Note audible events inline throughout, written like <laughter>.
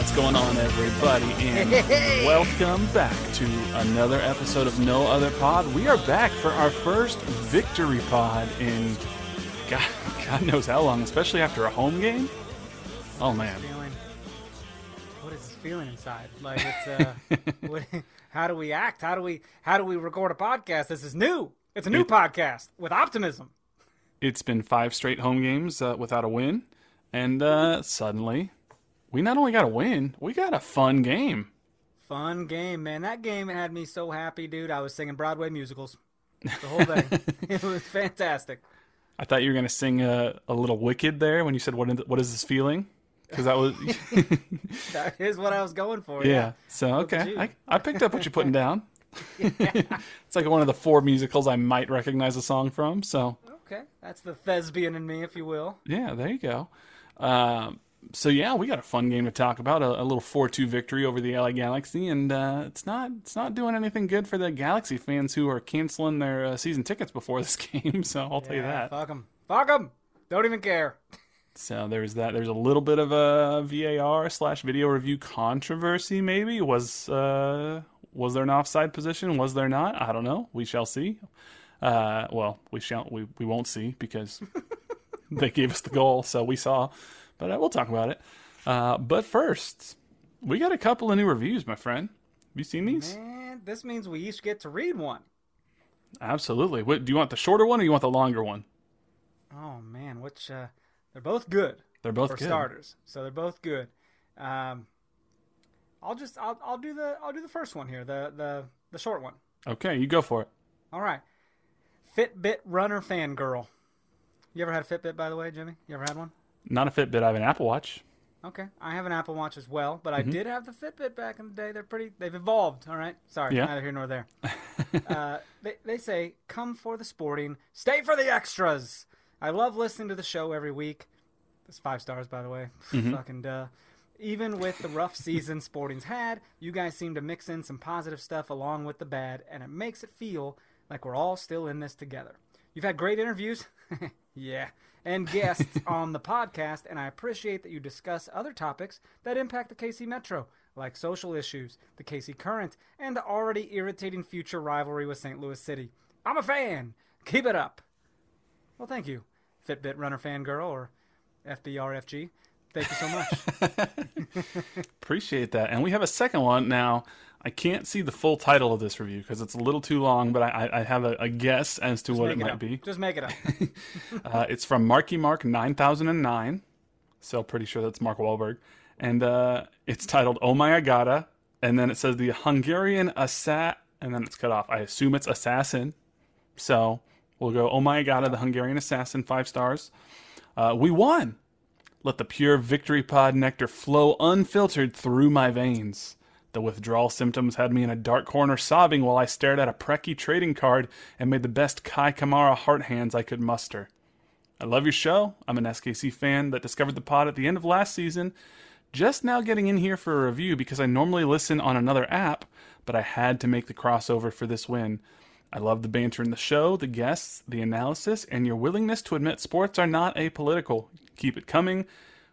What's going on, everybody, and welcome back to another episode of No Other Pod. We are back for our first victory pod in God, <laughs> God knows how long, especially after a home game. Oh man, what is this feeling inside? Like it's uh <laughs> what, how do we act? How do we how do we record a podcast? This is new. It's a new It- podcast with optimism. It's been five straight home games uh, without a win, and uh, suddenly we not only got a win, we got a fun game. fun game man that game had me so happy dude i was singing broadway musicals the whole thing <laughs> it was fantastic I thought you were gonna sing a, a little Wicked there when you said what is, what is this feeling? Because that was <laughs> that is what i was going for Yeah. yeah, So okay. I, I picked up what you're putting down. <laughs> it's like one of the four musicals I might recognize a song from. So okay that's the thespian in me if you will yeah, there you go. Um, so yeah, we got a fun game to talk about. A, a little four-two victory over the LA Galaxy, and uh, it's not it's not doing anything good for the Galaxy fans who are canceling their uh, season tickets before this <laughs> game. So I'll tell you that. fuck them fuck them don't even care So there's that. There's a little bit of a VAR slash video review controversy. Maybe was uh, was there an offside position? Was there not? I don't know. We shall see. Uh, well, we shall. We we won't see because <laughs> they gave us the goal, so we saw. But uh, we'll talk about it. Uh, but first, we got a couple of new reviews, my friend. Have you seen these? man this means we each get to read one Absolutely. What, do you want the shorter one or you want the longer one? Oh man, which uh, they're both good They're both for good. starters, so they're both good. Um, I'll just I'll, I'll do the I'll do the first one here, the the the short one. Okay, you go for it. All right, Fitbit runner fangirl. You ever had a Fitbit, by the way, Jimmy? You ever had one? Not a Fitbit. I have an Apple Watch. Okay, I have an Apple Watch as well, but Mm-hmm. I did have the Fitbit back in the day. They're pretty. They've evolved. All right, sorry, Yeah. neither here nor there. <laughs> uh, they they say, "Come for the sporting, stay for the extras." I love listening to the show every week. It's five stars, by the way. <laughs> Fucking duh. Even with the rough <laughs> season Sporting's had, you guys seem to mix in some positive stuff along with the bad, and it makes it feel like we're all still in this together. You've had great interviews, yeah, and guests <laughs> on the podcast, and I appreciate that you discuss other topics that impact the KC Metro, like social issues, the KC Current, and the already irritating future rivalry with St. Louis City. I'm a fan. Keep it up. Well, thank you, Fitbit Runner Fangirl or FBRFG. Thank you so much. <laughs> Appreciate that. And we have a second one now. I can't see the full title of this review because it's a little too long, but I, I- have a, a guess as to what Make it might up. be. Just make it up. <laughs> Uh, it's from Marky Mark 9009. So pretty sure that's Mark Wahlberg. And uh, it's titled Oh My Agada. And then it says the Hungarian Assa. And then it's cut off. I assume it's Assassin. So we'll go Oh My Agada, the Hungarian Assassin, five stars. Uh, we won. Let the pure victory pod nectar flow unfiltered through my veins. The withdrawal symptoms had me in a dark corner sobbing while I stared at a Preki trading card and made the best Kai Kamara heart hands I could muster. I love your show. I'm an SKC fan that discovered the pod at the end of last season. Just now getting in here for a review because I normally listen on another app, but I had to make the crossover for this win. I love the banter in the show, the guests, the analysis, and your willingness to admit sports are not apolitical. Keep it coming.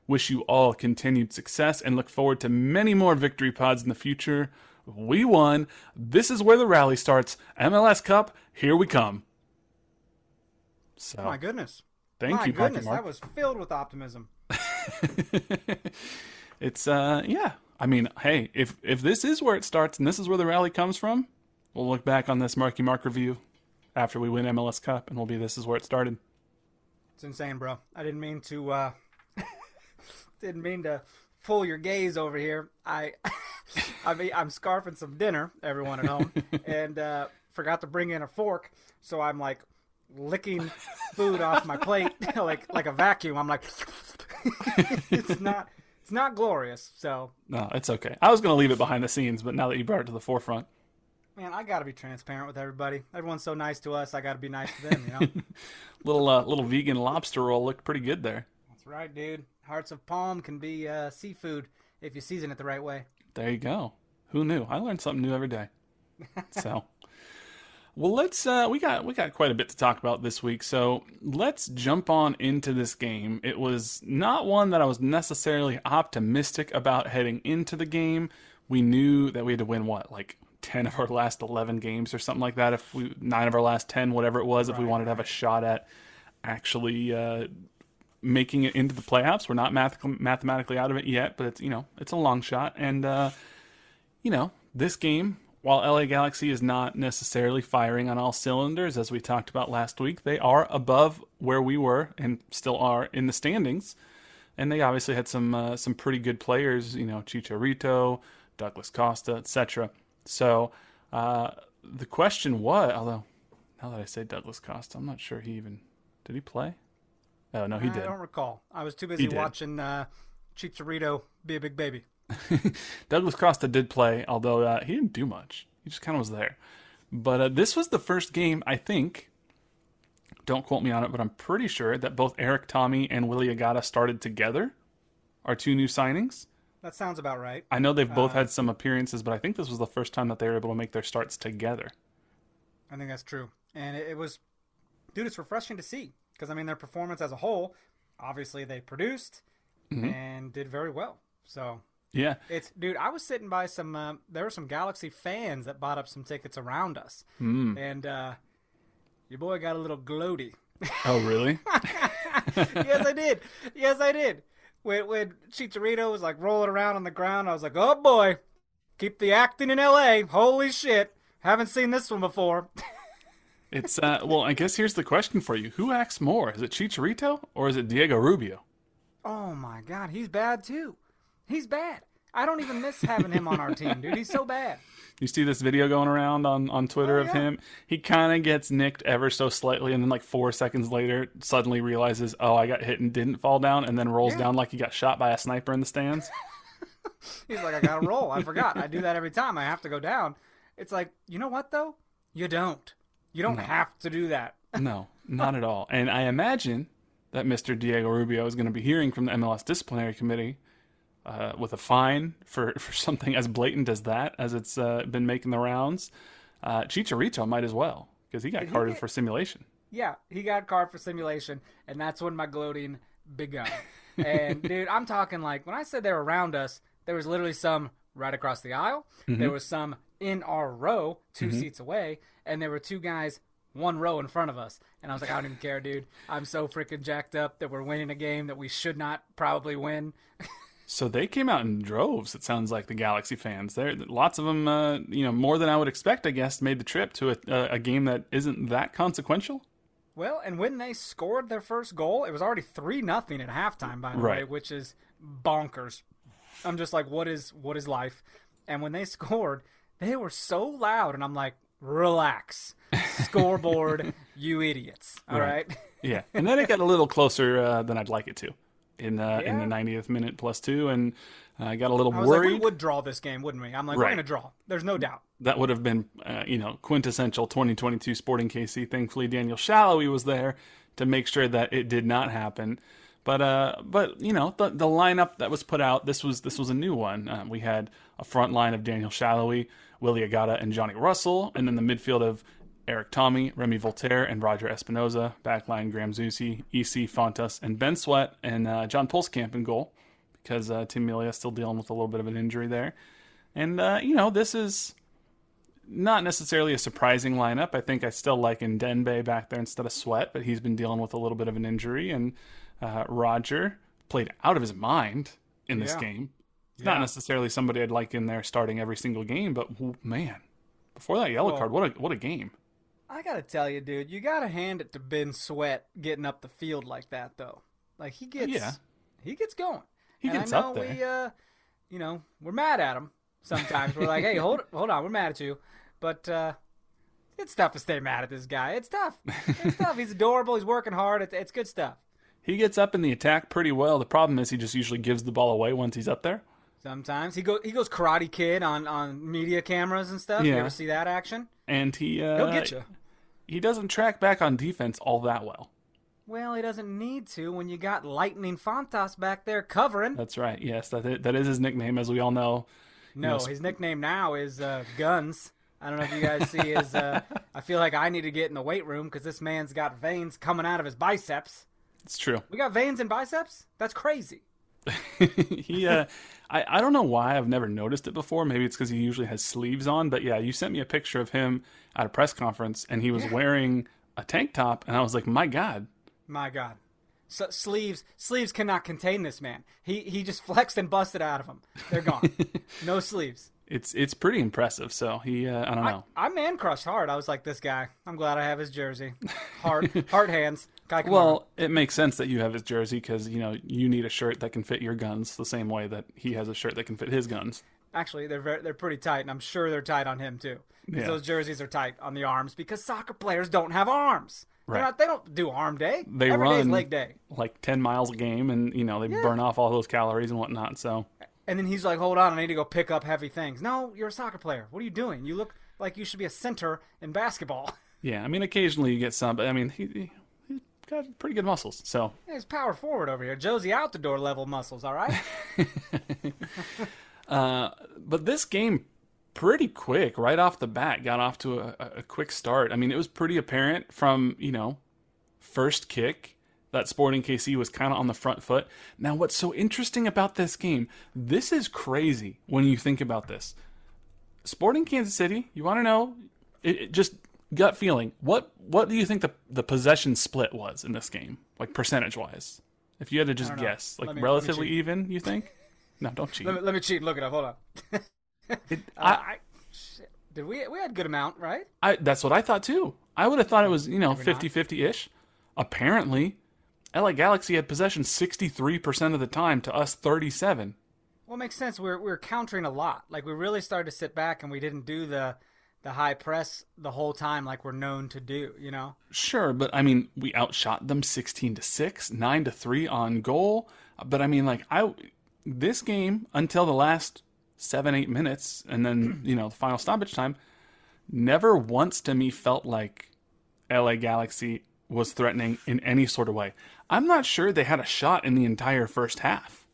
Wish you all continued success and look forward to many more victory pods in the future. We won. This is where the rally starts. MLS Cup, here we come. So, Oh my goodness. thank my you, goodness, Mark. that was filled with optimism. <laughs> it's uh yeah. I mean, hey, if if this is where it starts and this is where the rally comes from, we'll look back on this Marky Mark review after we win MLS Cup and we'll be this is where it started. It's insane, bro. I didn't mean to uh <laughs> didn't mean to pull your gaze over here. I <laughs> I mean I'm scarfing some dinner, everyone at home, <laughs> and uh forgot to bring in a fork, so I'm like licking food off my plate like like a vacuum. I'm like it's not it's not glorious. So, No, it's okay. I was gonna leave it behind the scenes, but now that you brought it to the forefront, man, I got to be transparent with everybody. Everyone's so nice to us. I got to be nice to them, you know. <laughs> little uh, little vegan lobster roll looked pretty good there. That's right, dude. Hearts of palm can be uh, seafood if you season it the right way. There you go. Who knew? I learned something new every day. <laughs> So, well, let's. Uh, we got we got quite a bit to talk about this week. So let's jump on into this game. It was not one that I was necessarily optimistic about heading into the game. We knew that we had to win what, like ten of our last eleven games or something like that. If we nine of our last ten, whatever it was, if we wanted to have a shot at actually uh, making it into the playoffs. We're not math- mathematically out of it yet, but it's you know it's a long shot. And uh, you know this game, while LA Galaxy is not necessarily firing on all cylinders, as we talked about last week, they are above where we were and still are in the standings. And they obviously had some uh, some pretty good players, you know, Chicharito, Douglas Costa, etc. So uh, the question was, although now that I say Douglas Costa, I'm not sure he even did he play. Oh no, he I did. I don't recall. I was too busy watching uh, Chicharito be a big baby. <laughs> Douglas Costa did play, although uh, he didn't do much. He just kind of was there. But uh, this was the first game, I think. Don't quote me on it, but I'm pretty sure that both Erik Thommy and Willie Agada started together. Our two new signings. That sounds about right. I know they've both had some appearances, but I think this was the first time that they were able to make their starts together. I think that's true. And it, it was, dude, it's refreshing to see because I mean their performance as a whole, obviously they produced Mm-hmm. and did very well. So Yeah, it's, dude, I was sitting by some. Uh, there were some Galaxy fans that bought up some tickets around us, Hmm. and uh, your boy got a little gloaty. Oh, really? <laughs> yes, I did. Yes, I did. When when Chicharito was like rolling around on the ground, I was like, "Oh boy, keep the acting in L.A." Holy shit, haven't seen this one before. <laughs> it's uh, well. I guess here's the question for you: Who acts more? Is it Chicharito or is it Diego Rubio? oh my god, he's bad too. He's bad. I don't even miss having him on our team, dude. He's so bad. You see this video going around on, on Twitter Oh, of yeah. him? He kind of gets nicked ever so slightly, and then like four seconds later, suddenly realizes, oh, I got hit and didn't fall down, and then rolls Yeah. down like he got shot by a sniper in the stands. <laughs> He's like, I gotta roll. I forgot. I do that every time. I have to go down. It's like, you know what though? You don't. You don't have to do that. <laughs> no, not at all. And I imagine that Mr. Diego Rubio is going to be hearing from the MLS disciplinary committee uh, with a fine for, <laughs> for something as blatant as that, as it's uh, been making the rounds. Uh, Chicharito might as well, because he got he carded get- for simulation. Yeah, he got carded for simulation, and that's when my gloating begun. <laughs> And dude, I'm talking like when I said they were around us, there was literally some right across the aisle. There was some in our row, 2 seats away, and there were two guys one row in front of us. And I was like, I don't even care, dude. I'm so freaking jacked up that we're winning a game that we should not probably win. <laughs> So they came out in droves. It sounds like the Galaxy fans. There, lots of them. Uh, you know, more than I would expect. I guess made the trip to a, a, game that isn't that consequential. Well, and when they scored their first goal, it was already three nothing at halftime, by the way, which is bonkers. I'm just like, what is what is life? And when they <laughs> scored, they were so loud, and I'm like, relax, scoreboard, <laughs> you idiots. All right. Yeah, <laughs> and then it got a little closer uh, than I'd like it to, in uh, in the 90th minute plus two, and I got a little was like, we would draw this game, wouldn't we? I'm like, Right. we're gonna draw. There's no doubt. that would have been, uh, you know, quintessential 2022 Sporting KC. Thankfully, Daniel Salloi was there to make sure that it did not happen. But, uh, but you know, the the lineup that was put out, this was this was a new one. Uh, we had a front line of Daniel Salloi, Willie Agada, and Johnny Russell, and then the midfield of Erik Thommy, Remi Walter, and Roger Espinoza. Backline Graham Zusi, EC Fontas, and Ben Sweat, and uh, John Pulskamp in goal because uh, Tim Melia is still dealing with a little bit of an injury there. And, uh, you know, this is not necessarily a surprising lineup. I think I still like Ndenbe back there instead of Sweat, but he's been dealing with a little bit of an injury. And uh, Roger played out of his mind in this Yeah. game. Yeah. Not necessarily somebody I'd like in there starting every single game, but man, before that yellow Well- card, what a what a game! I gotta tell you, dude, you gotta hand it to Ben Sweat getting up the field like that, though. Like he gets, Yeah. he gets going. He and gets I know up there. We, uh, you know, we're mad at him sometimes. we're like, hey, hold, hold on, we're mad at you, but uh, it's tough to stay mad at this guy. It's tough. It's <laughs> tough. He's adorable. He's working hard. It's, it's good stuff. He gets up in the attack pretty well. The problem is he just usually gives the ball away once he's up there. Sometimes he go he goes Karate Kid on on media cameras and stuff. You Yeah. ever see that action? And he uh, He'll get you. He doesn't track back on defense all that well. Well, he doesn't need to when you got Lightning Fontas back there covering. That's right. Yes, that is, that is his nickname, as we all know. No, Yes. his nickname now is uh, Guns. I don't know if you guys see his. Uh, <laughs> I feel like I need to get in the weight room because this man's got veins coming out of his biceps. It's true. We got veins and biceps? That's crazy. <laughs> he, uh, I, I don't know why I've never noticed it before. Maybe it's because he usually has sleeves on. But yeah, you sent me a picture of him at a press conference, and he was wearing a tank top, and I was like, my God, My God. So, sleeves sleeves cannot contain this man. He he just flexed and busted out of them. They're gone. <laughs> no sleeves. it's it's pretty impressive. So he, uh, I don't know. I man crushed hard. I was like, this guy. I'm glad I have his jersey. Hard, hard hands. Guy, on. Well, it makes sense that you have his jersey because you know you need a shirt that can fit your guns the same way that he has a shirt that can fit his guns. actually, they're very, they're pretty tight, and I'm sure they're tight on him too. 'Cause Yeah. Those jerseys are tight on the arms because soccer players don't have arms. They're Right. not, they don't do arm day. They Every run leg day. like ten miles a game, and you know they burn off all those calories and whatnot. So And then he's like, "Hold on, I need to go pick up heavy things." No, you're a soccer player. What are you doing? You look like you should be a center in basketball. <laughs> yeah, I mean occasionally you get some, but I mean he, got pretty good muscles. So it's power forward over here. Josie out the door level muscles. All right. <laughs> Uh, but this game, pretty quick, right off the bat, got off to a, a quick start. I mean, it was pretty apparent from, you know, first kick that Sporting KC was kind of on the front foot. Now, what's so interesting about this game, this is crazy when you think about this. Sporting Kansas City, you want to know, it, it just gut feeling. What what do you think the the possession split was in this game, like percentage wise? If you had to just guess, like me- relatively even, you think? <laughs> No, don't cheat. let, me, let me cheat look it up. Hold on. <laughs> It- Uh, I, I, shit. Did we we had good amount right? I, that's what I thought too. I would have thought it was, you know, not. 50 50 ish. Apparently, LA Galaxy had possession 63% of the time to us 37. Well, it makes sense. We're we're countering a lot. Like we really started to sit back and we didn't do the the high press the whole time like we're known to do. You know. Sure, but I mean, we outshot them 16 to 6, 9 to 3 on goal. But I mean, like, I this game until the last seven, eight minutes, and then, <clears throat> you know, the final stoppage time, never once to me felt like LA Galaxy was threatening in any sort of way. I'm not sure they had a shot in the entire first half.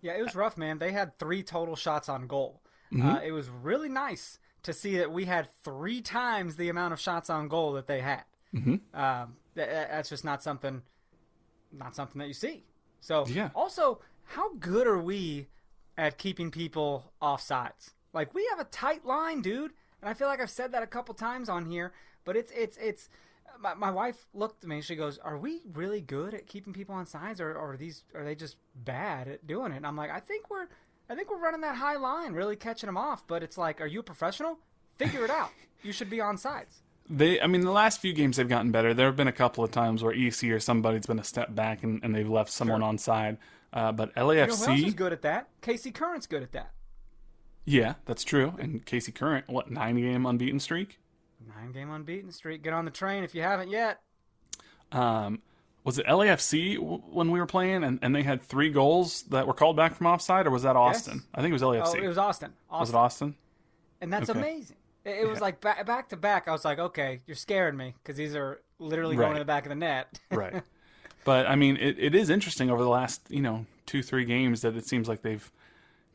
Yeah, it was rough, man. They had three total shots on goal. Mm-hmm. Uh, it was really nice to see that we had three times the amount of shots on goal that they had. Mm-hmm. Um, that, that's just not something, not something that you see. So, Yeah. also, how good are we at keeping people off sides? Like we have a tight line, dude, and I feel like I've said that a couple times on here. But it's it's it's. My, my wife looked at me. She goes, "Are we really good at keeping people on sides, or, or are these are they just bad at doing it?" And I'm like, "I think we're, I think we're running that high line, really catching them off." But it's like, are you a professional? Figure it out. You should be on sides. They, I mean, the last few games they've gotten better. There have been a couple of times where EC or somebody's been a step back and, and they've left someone on side. Uh, but You know who else LAFC, is good at that? KC Current's good at that. yeah, that's true. And KC Current, what nine game unbeaten streak? Nine game unbeaten streak. Get on the train if you haven't yet. Um, was it LAFC when we were playing and, and they had three goals that were called back from offside, or was that Austin? I think it was Oh, LAFC. it was Austin. was it Austin. Austin? and that's Okay. amazing. It, it was like back, back to back. I was like, okay, you're scaring me because these are literally going Right. to the back of the net. <laughs> right. But I mean, it, it is interesting over the last you know two three games that it seems like they've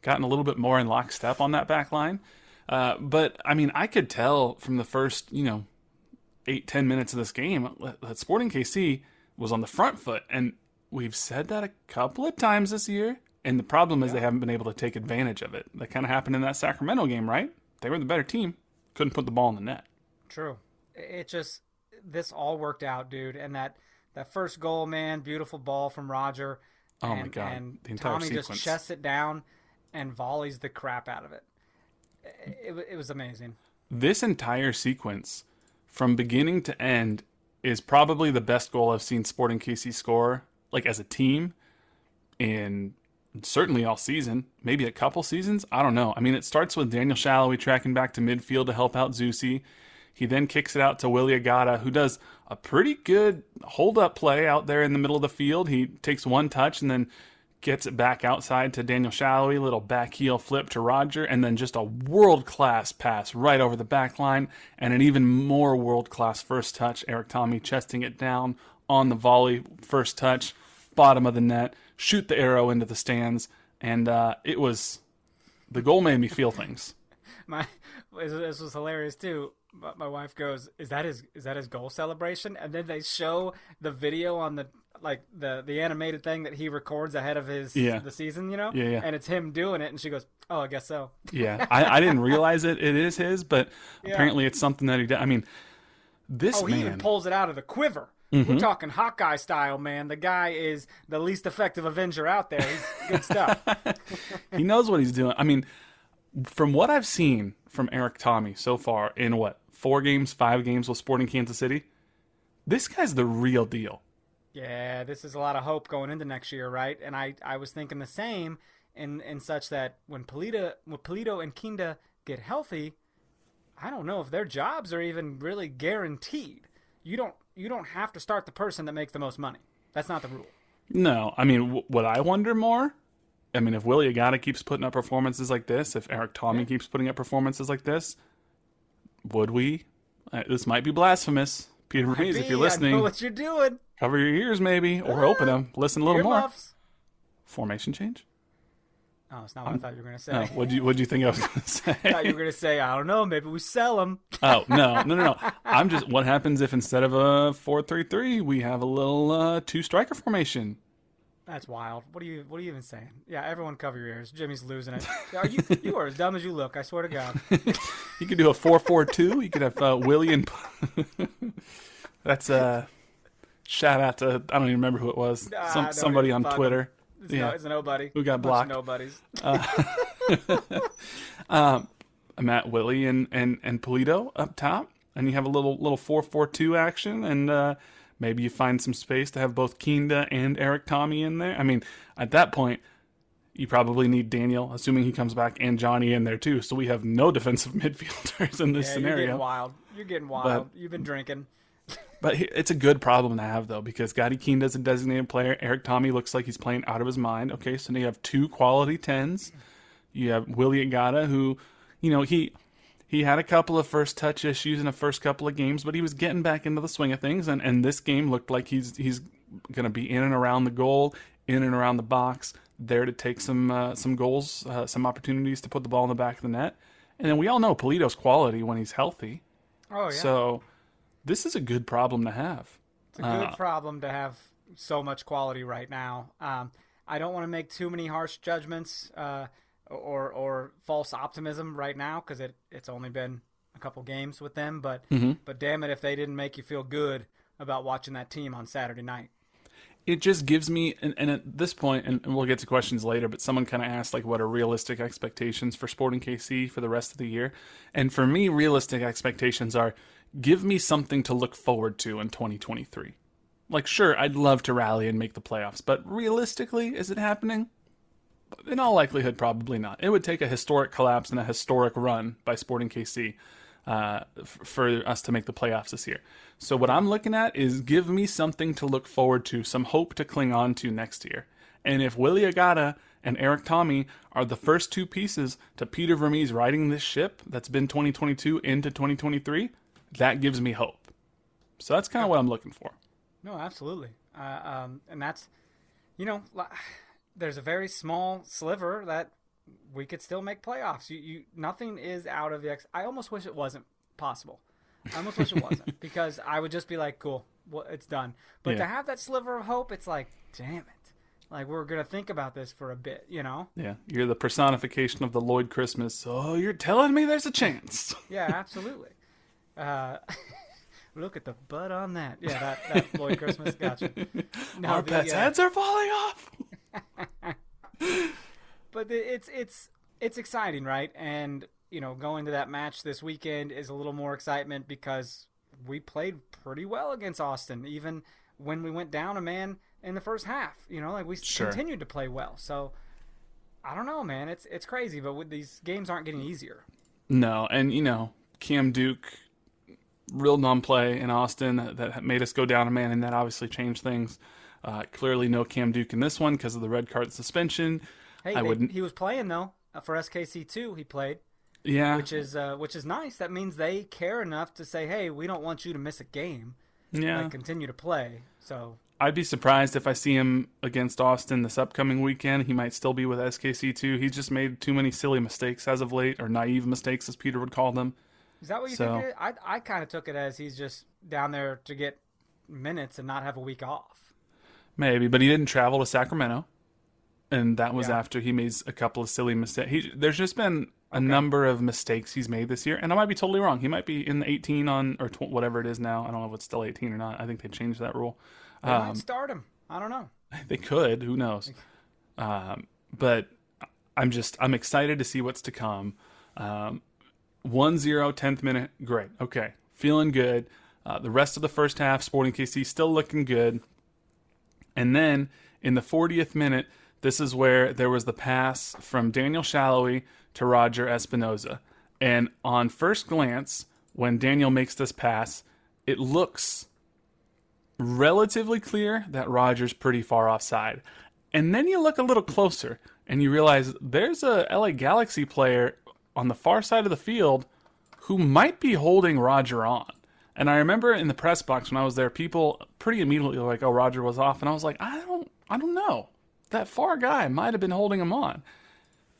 gotten a little bit more in lockstep on that back line. Uh, but I mean, I could tell from the first you know eight ten minutes of this game that Sporting KC was on the front foot, and we've said that a couple of times this year. And the problem is yeah. they haven't been able to take advantage of it. That kind of happened in that Sacramento game, right? They were the better team, couldn't put the ball in the net. True. It just this all worked out, dude. And that that first goal, man, beautiful ball from Roger. Oh and, my god! And the entire Thommy sequence. just chests it down and volleys the crap out of it. It, it, it was amazing. This entire sequence, from beginning to end, is probably the best goal I've seen Sporting KC score, like as a team, in certainly all season, maybe a couple seasons. I don't know. I mean, it starts with Daniel Salloi tracking back to midfield to help out Zusi. He then kicks it out to Willie Agada, who does a pretty good hold up play out there in the middle of the field. He takes one touch and then gets it back outside to Daniel Salloi, little back heel flip to Roger, and then just a world class pass right over the back line, and an even more world class first touch. Erik Thommy chesting it down on the volley, first touch, bottom of the net, shoot the arrow into the stands, and uh, it was the goal made me feel things. <laughs> My this was hilarious too my wife goes, "Is that his is that his goal celebration?" And then they show the video on the like the the animated thing that he records ahead of his yeah. the season, you know? Yeah, yeah. And it's him doing it, and she goes, "Oh, I guess so." yeah, I, I didn't realize it. It is his, but <laughs> yeah. apparently it's something that he did. I mean, this oh, man he even pulls it out of the quiver. Mm-hmm. We're talking Hawkeye style, man. The guy is the least effective Avenger out there. He's good stuff. <laughs> he knows what he's doing. I mean, from what I've seen from Erik Thommy so far in what four games, five games with Sporting Kansas City, this guy's the real deal. Yeah, this is a lot of hope going into next year, right? And I, I was thinking the same in in such that when Pulido, when Pulido and Kinda get healthy, I don't know if their jobs are even really guaranteed. You don't you don't have to start the person that makes the most money. That's not the rule. No, I mean, w- what I wonder more, I mean, if Willie Agada keeps putting up performances like this, if Erik Thommy yeah. keeps putting up performances like this, would we? Uh, this might be blasphemous, Peter Rees, if you're listening. I know what you're doing. Cover your ears, maybe, or open them. Listen a little more. Formation change. Oh, it's not what um, I thought you were going to say. No, what do you What do you think I was going to say? I thought you were going to say, I don't know, maybe we sell them. <laughs> oh no, no, no, no! I'm just. What happens if instead of a four-three-three, we have a little uh, two-striker formation? That's wild. What are you What are you even saying? Yeah, everyone cover your ears. Jimmy's losing it. <laughs> Are you You are as dumb as you look. I swear to God. <laughs> you could do a four-four-two. You could have uh, Willie and. <laughs> That's uh Shout out to I don't even remember who it was. Some, somebody on Twitter. It's yeah, no, it's nobody. Who got blocked? Nobodies. Uh, um, Matt Willie and and and Pulido up top, and you have a little little four four two action, and uh, maybe you find some space to have both Kinda and Erik Thommy in there. I mean, at that point, you probably need Daniel, assuming he comes back, and Johnny in there too. So we have no <laughs> defensive midfielders in this yeah, scenario. You're getting wild. You're getting wild. But, You've been drinking. <laughs> But it's a good problem to have though because Gadi Kinda is a designated player. Erik Thommy looks like he's playing out of his mind. Okay, so now you have two quality tens. You have Willie Agada, who, you know, he he had a couple of first touch issues in the first couple of games, but he was getting back into the swing of things. And, and this game looked like he's he's going to be in and around the goal, in and around the box, there to take some uh, some goals, uh, some opportunities to put the ball in the back of the net. And then we all know Pulido's quality when he's healthy. Oh yeah. So this is a good problem to have. It's a good uh, problem to have so much quality right now. Um, I don't want to make too many harsh judgments uh, or or false optimism right now because it, it's only been a couple games with them. But mm-hmm. but damn it, if they didn't make you feel good about watching that team on Saturday night. It just gives me, and, and at this point, and, and we'll get to questions later, but someone kind of asked, like, what are realistic expectations for Sporting KC for the rest of the year? And for me, realistic expectations are give me something to look forward to in 2023. Like, sure, I'd love to rally and make the playoffs, but realistically, is it happening? In all likelihood, probably not. It would take a historic collapse and a historic run by Sporting KC uh, f- for us to make the playoffs this year. So, what I'm looking at is give me something to look forward to, some hope to cling on to next year. And if Willie Agada and Erik Thommy are the first two pieces to Peter Vermes riding this ship that's been 2022 into 2023, that gives me hope. So that's kind of what I'm looking for. No, absolutely. Uh, um, and that's, you know, there's a very small sliver that we could still make playoffs. You, you, nothing is out of the. Ex- I almost wish it wasn't possible. I almost wish it <laughs> wasn't because I would just be like, cool, well, it's done. But Yeah. to have that sliver of hope, it's like, damn it. Like we're gonna think about this for a bit, you know? Yeah, you're the personification of the Lloyd Christmas. So you're telling me there's a chance? <laughs> Yeah, absolutely. uh, <laughs> look at the butt on that. Yeah, that, that Lloyd Christmas. Gotcha. No, Our the, pets' uh, heads are falling off. <laughs> but it's it's it's exciting, right? And you know, going to that match this weekend is a little more excitement because we played pretty well against Austin, even when we went down a man in the first half. You know, like we Sure. continued to play well. So I don't know, man. It's it's crazy, but with these games aren't getting easier. No, and you know, Cam Duke, real non-play in Austin that, that made us go down a man, and that obviously changed things. Uh, clearly, no Cam Duke in this one because of the red card suspension. Hey, I they- wouldn't- he was playing though uh, for SKC two. He played. Yeah, which is uh, which is nice. That means they care enough to say, "Hey, we don't want you to miss a game. yeah. Like, continue to play." So I'd be surprised if I see him against Austin this upcoming weekend. He might still be with SKC two. He's just made too many silly mistakes as of late, or naive mistakes, as Peter would call them. is that what you So- think? I I kind of took it as he's just down there to get minutes and not have a week off. Maybe, but he didn't travel to Sacramento, and that was Yeah. after he made a couple of silly mistakes. He, there's just been a number of mistakes he's made this year, and I might be totally wrong. He might be in the 18 on or tw- whatever it is now. I don't know if it's still 18 or not. I think they changed that rule. They Um, might start him. I don't know. <laughs> They could. Who knows? Um, but I'm just I'm excited to see what's to come. Um, 1-0, 10th minute, great. Okay, feeling good. Uh, the rest of the first half, Sporting KC still looking good. And then in the 40th minute, this is where there was the pass from Daniel Salloi to Roger Espinoza. And on first glance, when Daniel makes this pass, it looks relatively clear that Roger's pretty far offside. And then you look a little closer and you realize there's a LA Galaxy player on the far side of the field who might be holding Roger on. And I remember in the press box when I was there, people pretty immediately were like, "Oh, Roger was off," and I was like, "I don't, I don't know. That far guy might have been holding him on."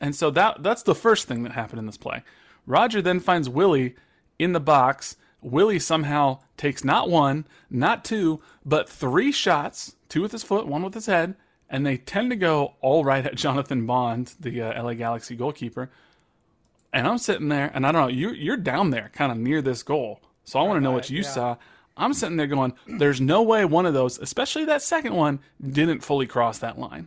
And so that that's the first thing that happened in this play. Roger then finds Willie in the box. Willie somehow takes not one, not two, but three shots, two with his foot, one with his head, and they tend to go all right at Jonathan Bond, the uh, LA Galaxy goalkeeper. And I'm sitting there, and I don't know, you, you're down there kind of near this goal. So I want to know what you yeah. saw. I'm sitting there going, there's no way one of those, especially that second one, didn't fully cross that line.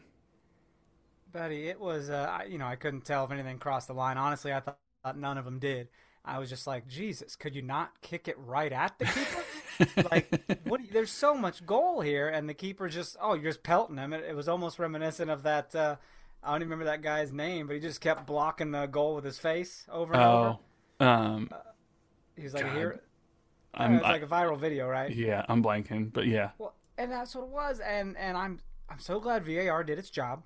Buddy, it was, uh, I, you know, I couldn't tell if anything crossed the line. Honestly, I thought, none of them did. I was just like, Jesus, could you not kick it right at the keeper? <laughs> like, what? you- There's so much goal here, and the keeper just, oh, you're just pelting him. It, it was almost reminiscent of that. Uh, I don't even remember that guy's name, but he just kept blocking the goal with his face over and over. Oh, um, He was like, God. here. I'm, it's like a viral video, right? yeah, I'm blanking, but yeah, Well, and that's what it was, and and I'm I'm so glad VAR did its job,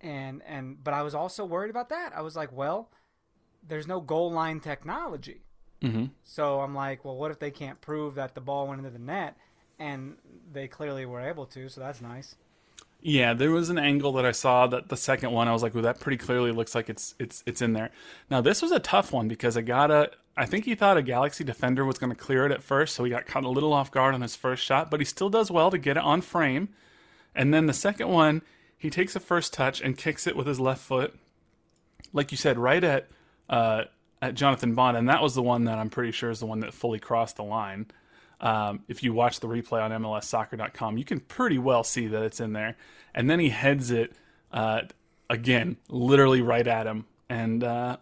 and and but I was also worried about that. I was like, well, there's no goal line technology, Mhm. so I'm like, well, what if they can't prove that the ball went into the net, and they clearly were able to, so that's nice. Yeah, there was an angle that I saw that the second one I was like, "Well, that pretty clearly looks like it's it's it's in there." Now this was a tough one because Agada, I think he thought a Galaxy defender was going to clear it at first, so he got caught a little off guard on his first shot, but he still does well to get it on frame. And then the second one, he takes a first touch and kicks it with his left foot, like you said, right at uh, at Jonathan Bond, and that was the one that I'm pretty sure is the one that fully crossed the line. Um, if you watch the replay on MLSsoccer.com, you can pretty well see that it's in there. And then he heads it uh, again, literally right at him. And uh,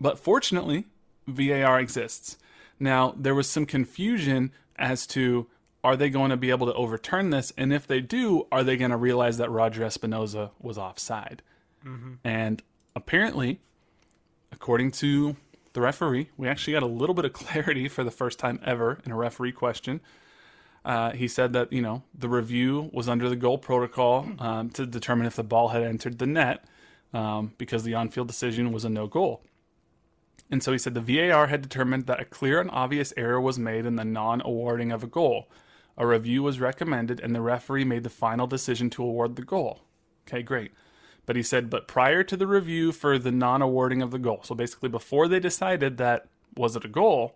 but fortunately, VAR exists. Now there was some confusion as to are they going to be able to overturn this, and if they do, are they going to realize that Roger Espinoza was offside? And apparently, according to the referee, we actually got a little bit of clarity for the first time ever in a referee question. Uh, he said that you know the review was under the goal protocol <clears throat> um, to determine if the ball had entered the net um, because the on-field decision was a no goal. And so he said the VAR had determined that a clear and obvious error was made in the non-awarding of a goal. A review was recommended, and the referee made the final decision to award the goal. Okay, great. But he said, but prior to the review for the non awarding of the goal, so basically before they decided that was it a goal,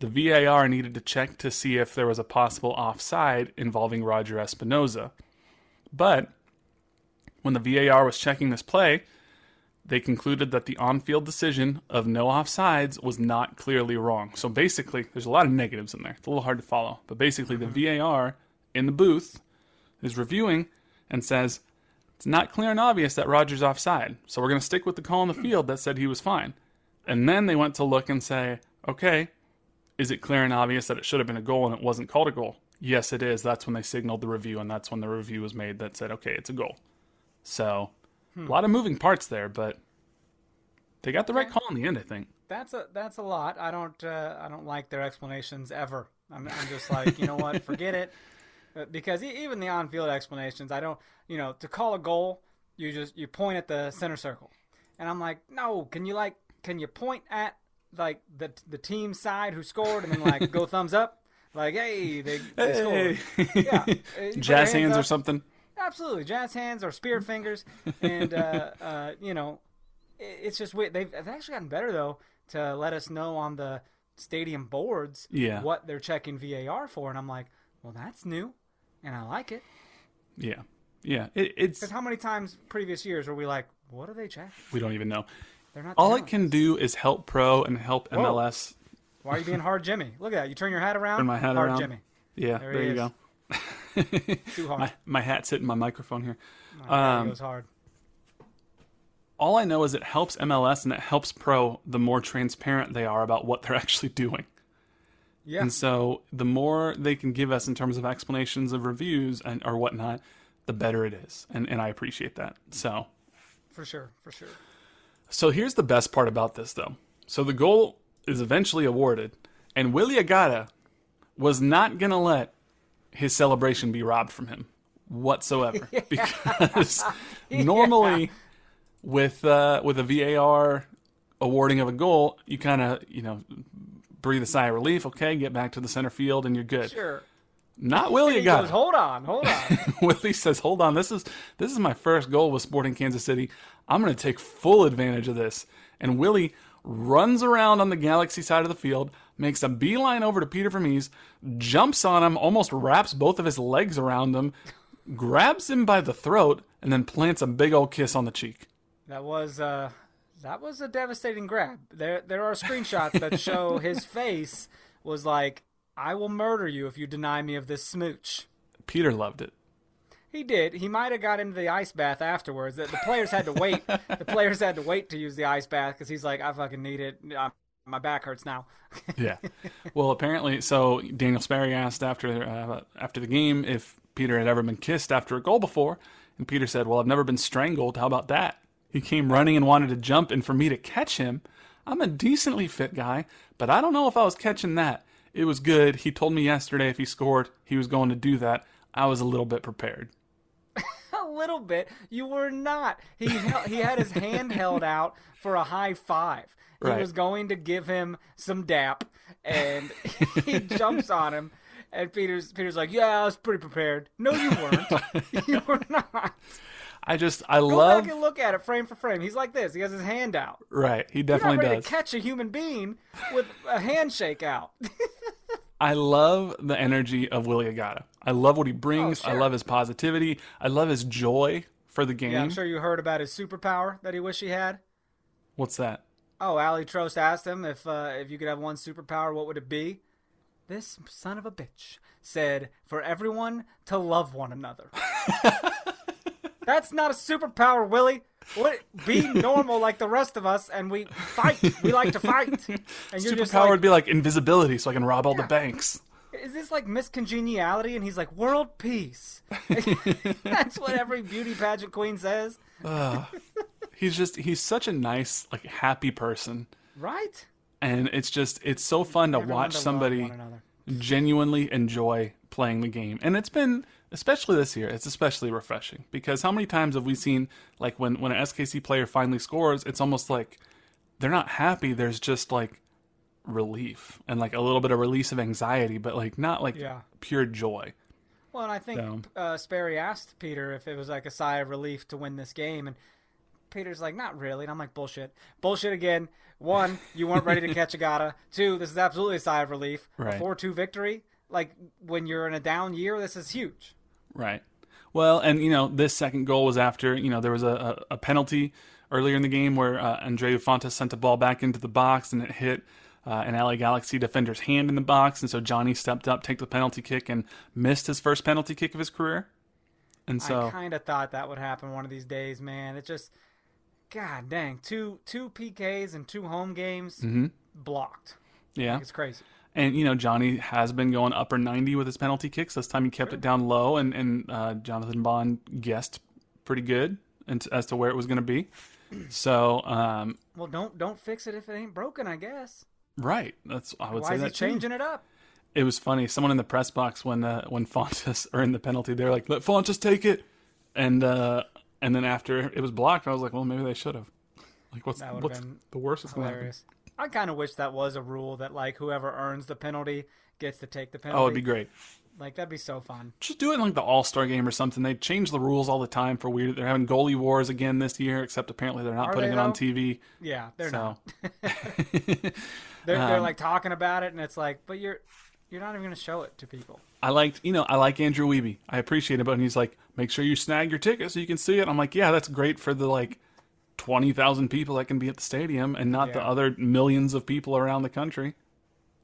the VAR needed to check to see if there was a possible offside involving Roger Espinoza. But when the VAR was checking this play, they concluded that the on field decision of no offsides was not clearly wrong. So basically, there's a lot of negatives in there. It's a little hard to follow. But basically, the mm-hmm. VAR in the booth is reviewing and says, it's not clear and obvious that Rogers offside. So we're going to stick with the call on the field that said he was fine. And then they went to look and say, okay, is it clear and obvious that it should have been a goal and it wasn't called a goal? Yes, it is. That's when they signaled the review, and that's when the review was made that said, okay, it's a goal. So a lot of moving parts there, but they got the right call in the end, I think. That's a that's a lot. I don't uh, I don't like their explanations ever. I'm, I'm just like you know what, <laughs> forget it, Uh, because even the on-field explanations, I don't you know to call a goal, you just you point at the center circle, and I'm like, no, can you like can you point at like the the team side who scored and then like go <laughs> thumbs up, like hey they, they scored, yeah, Uh, you put your Jazz hands or something. Absolutely, jazz hands or spirit fingers, and uh, uh, you know, it's just weird. They've, they've actually gotten better though to let us know on the stadium boards Yeah. what they're checking VAR for, and I'm like, well, that's new, and I like it. Yeah. Yeah. It, it's, Because how many times previous years were we like, what are they checking? we don't even know. They're not. All telling it can do is help pro and help Whoa. MLS. Why are you being hard, Jimmy? Look at that. You turn your hat around. Turn my hat hard around. Jimmy. Yeah, There there, you is. go. <laughs> <laughs> Too hard. My, my hat's hitting my microphone here. Oh, there um, goes hard. All I know is it helps MLS and it helps pro the more transparent they are about what they're <laughs> actually doing. Yeah. And so the more they can give us in terms of explanations of reviews and or whatnot, the better it is. And and I appreciate that. So For sure. For sure. so here's the best part about this though. So the goal is eventually awarded, and Willie Agada was not gonna let his celebration be robbed from him whatsoever. <laughs> Because <laughs> normally with uh, with a VAR awarding of a goal, you kind of you know breathe a sigh of relief. Okay, get back to the center field, and you're good. Sure. Not Willie goes, hold on, hold on. <laughs> Willie says, "Hold on, this is this is my first goal with Sporting Kansas City. I'm going to take full advantage of this." And Willie runs around on the Galaxy side of the field, makes a beeline over to Peter Vermes, jumps on him, almost wraps both of his legs around him, grabs him by the throat, and then plants a big old kiss on the cheek. That was uh, that was a devastating grab. There there are screenshots that <laughs> show his face was like, "I will murder you if you deny me of this smooch." Peter loved it. He did. He might have got into the ice bath afterwards. The, players had to wait. the players had to wait to use the ice bath because he's like, "I fucking need it. Uh, my back hurts now." <laughs> Yeah. well, apparently, so Daniel Sperry asked after uh, after the game if Peter had ever been kissed after a goal before, and Peter said, "Well, I've never been strangled. How about that?" He came running and wanted to jump, and for me to catch him, I'm a decently fit guy, but I don't know if I was catching that. It was good. He told me yesterday if he scored, he was going to do that. I was a little bit prepared. Little bit. You were not. He hel- he had his hand held out for a high five. He Right. was going to give him some dap, and he <laughs> jumps on him. And Peter's Peter's like, "Yeah, I was pretty prepared." No, you weren't. <laughs> you were not. I just I Go love back and look at it frame for frame. He's like this. He has his hand out. right. He You're not definitely ready does. to catch a human being with a handshake out. <laughs> I love the energy of Willie Agada. I love what he brings. Oh, I love his positivity. I love his joy for the game. yeah, I'm sure you heard about his superpower that he wished he had. What's that? Oh, Ali Trost asked him if uh, if you could have one superpower, what would it be? This son of a bitch said for everyone to love one another. <laughs> That's not a superpower, Willie. What, be <laughs> normal like the rest of us, and we fight. We like to fight. And Superpower like, would be like invisibility, so I can rob all the banks. Is this like Miss Congeniality? And he's like, world peace. <laughs> <laughs> That's what every beauty pageant queen says, He's just he's such a nice, like happy person, right? and it's just it's so fun to Everyone watch to somebody genuinely enjoy playing the game. And it's been especially this year, it's especially refreshing because how many times have we seen like when when an SKC player finally scores, it's almost like they're not happy, there's just like relief and like a little bit of release of anxiety, but like not like Yeah. pure joy. Well, and I think So- uh, Sperry asked Peter if it was like a sigh of relief to win this game, and Peter's like, not really. And I'm like, bullshit. Bullshit again. One, you weren't ready to <laughs> catch Agada. Two, this is absolutely a sigh of relief. Right. A 4 2 victory. Like, when you're in a down year, this is huge. Right. Well, and you know, this second goal was after you know there was a, a, penalty earlier in the game where uh, Andreu Fontas sent a ball back into the box and it hit uh, an LA Galaxy defender's hand in the box, and so Johnny stepped up, take the penalty kick, and missed his first penalty kick of his career. And so I kind of thought that would happen one of these days, man. It just, god dang, two two PKs and two home games Mm-hmm. blocked. yeah, It's crazy. and you know Johnny has been going upper ninety with his penalty kicks. This time he kept it down low, and and uh, Jonathan Bond guessed pretty good and as to where it was going to be. So um, Well, don't don't fix it if it ain't broken, I guess. Right, that's I would Why say is he that too. changing it up? it was funny. Someone in the press box when uh, when Fontas <laughs> earned the penalty, they're like, "Let Fontas take it," and uh, and then after it was blocked, I was like, "Well, maybe they should have." Like, what's what's the worst that's going to happen? Hilarious. I kind of wish that was a rule that like whoever earns the penalty gets to take the penalty. Oh, it'd be great. Like that'd be so fun. Just do it in like the All Star game or something. They change the rules all the time for weird. They're having goalie wars again this year, except apparently they're not Are putting they, it on? TV. Yeah, they're So not. <laughs> <laughs> They're, they're Um, like talking about it, and it's like, but you're you're not even going to show it to people. I liked, you know, I like Andrew Wiebe. I appreciate it, but he's like, make sure you snag your ticket so you can see it. I'm like, yeah, that's great for the like twenty thousand people that can be at the stadium, and not the other millions of people around the country.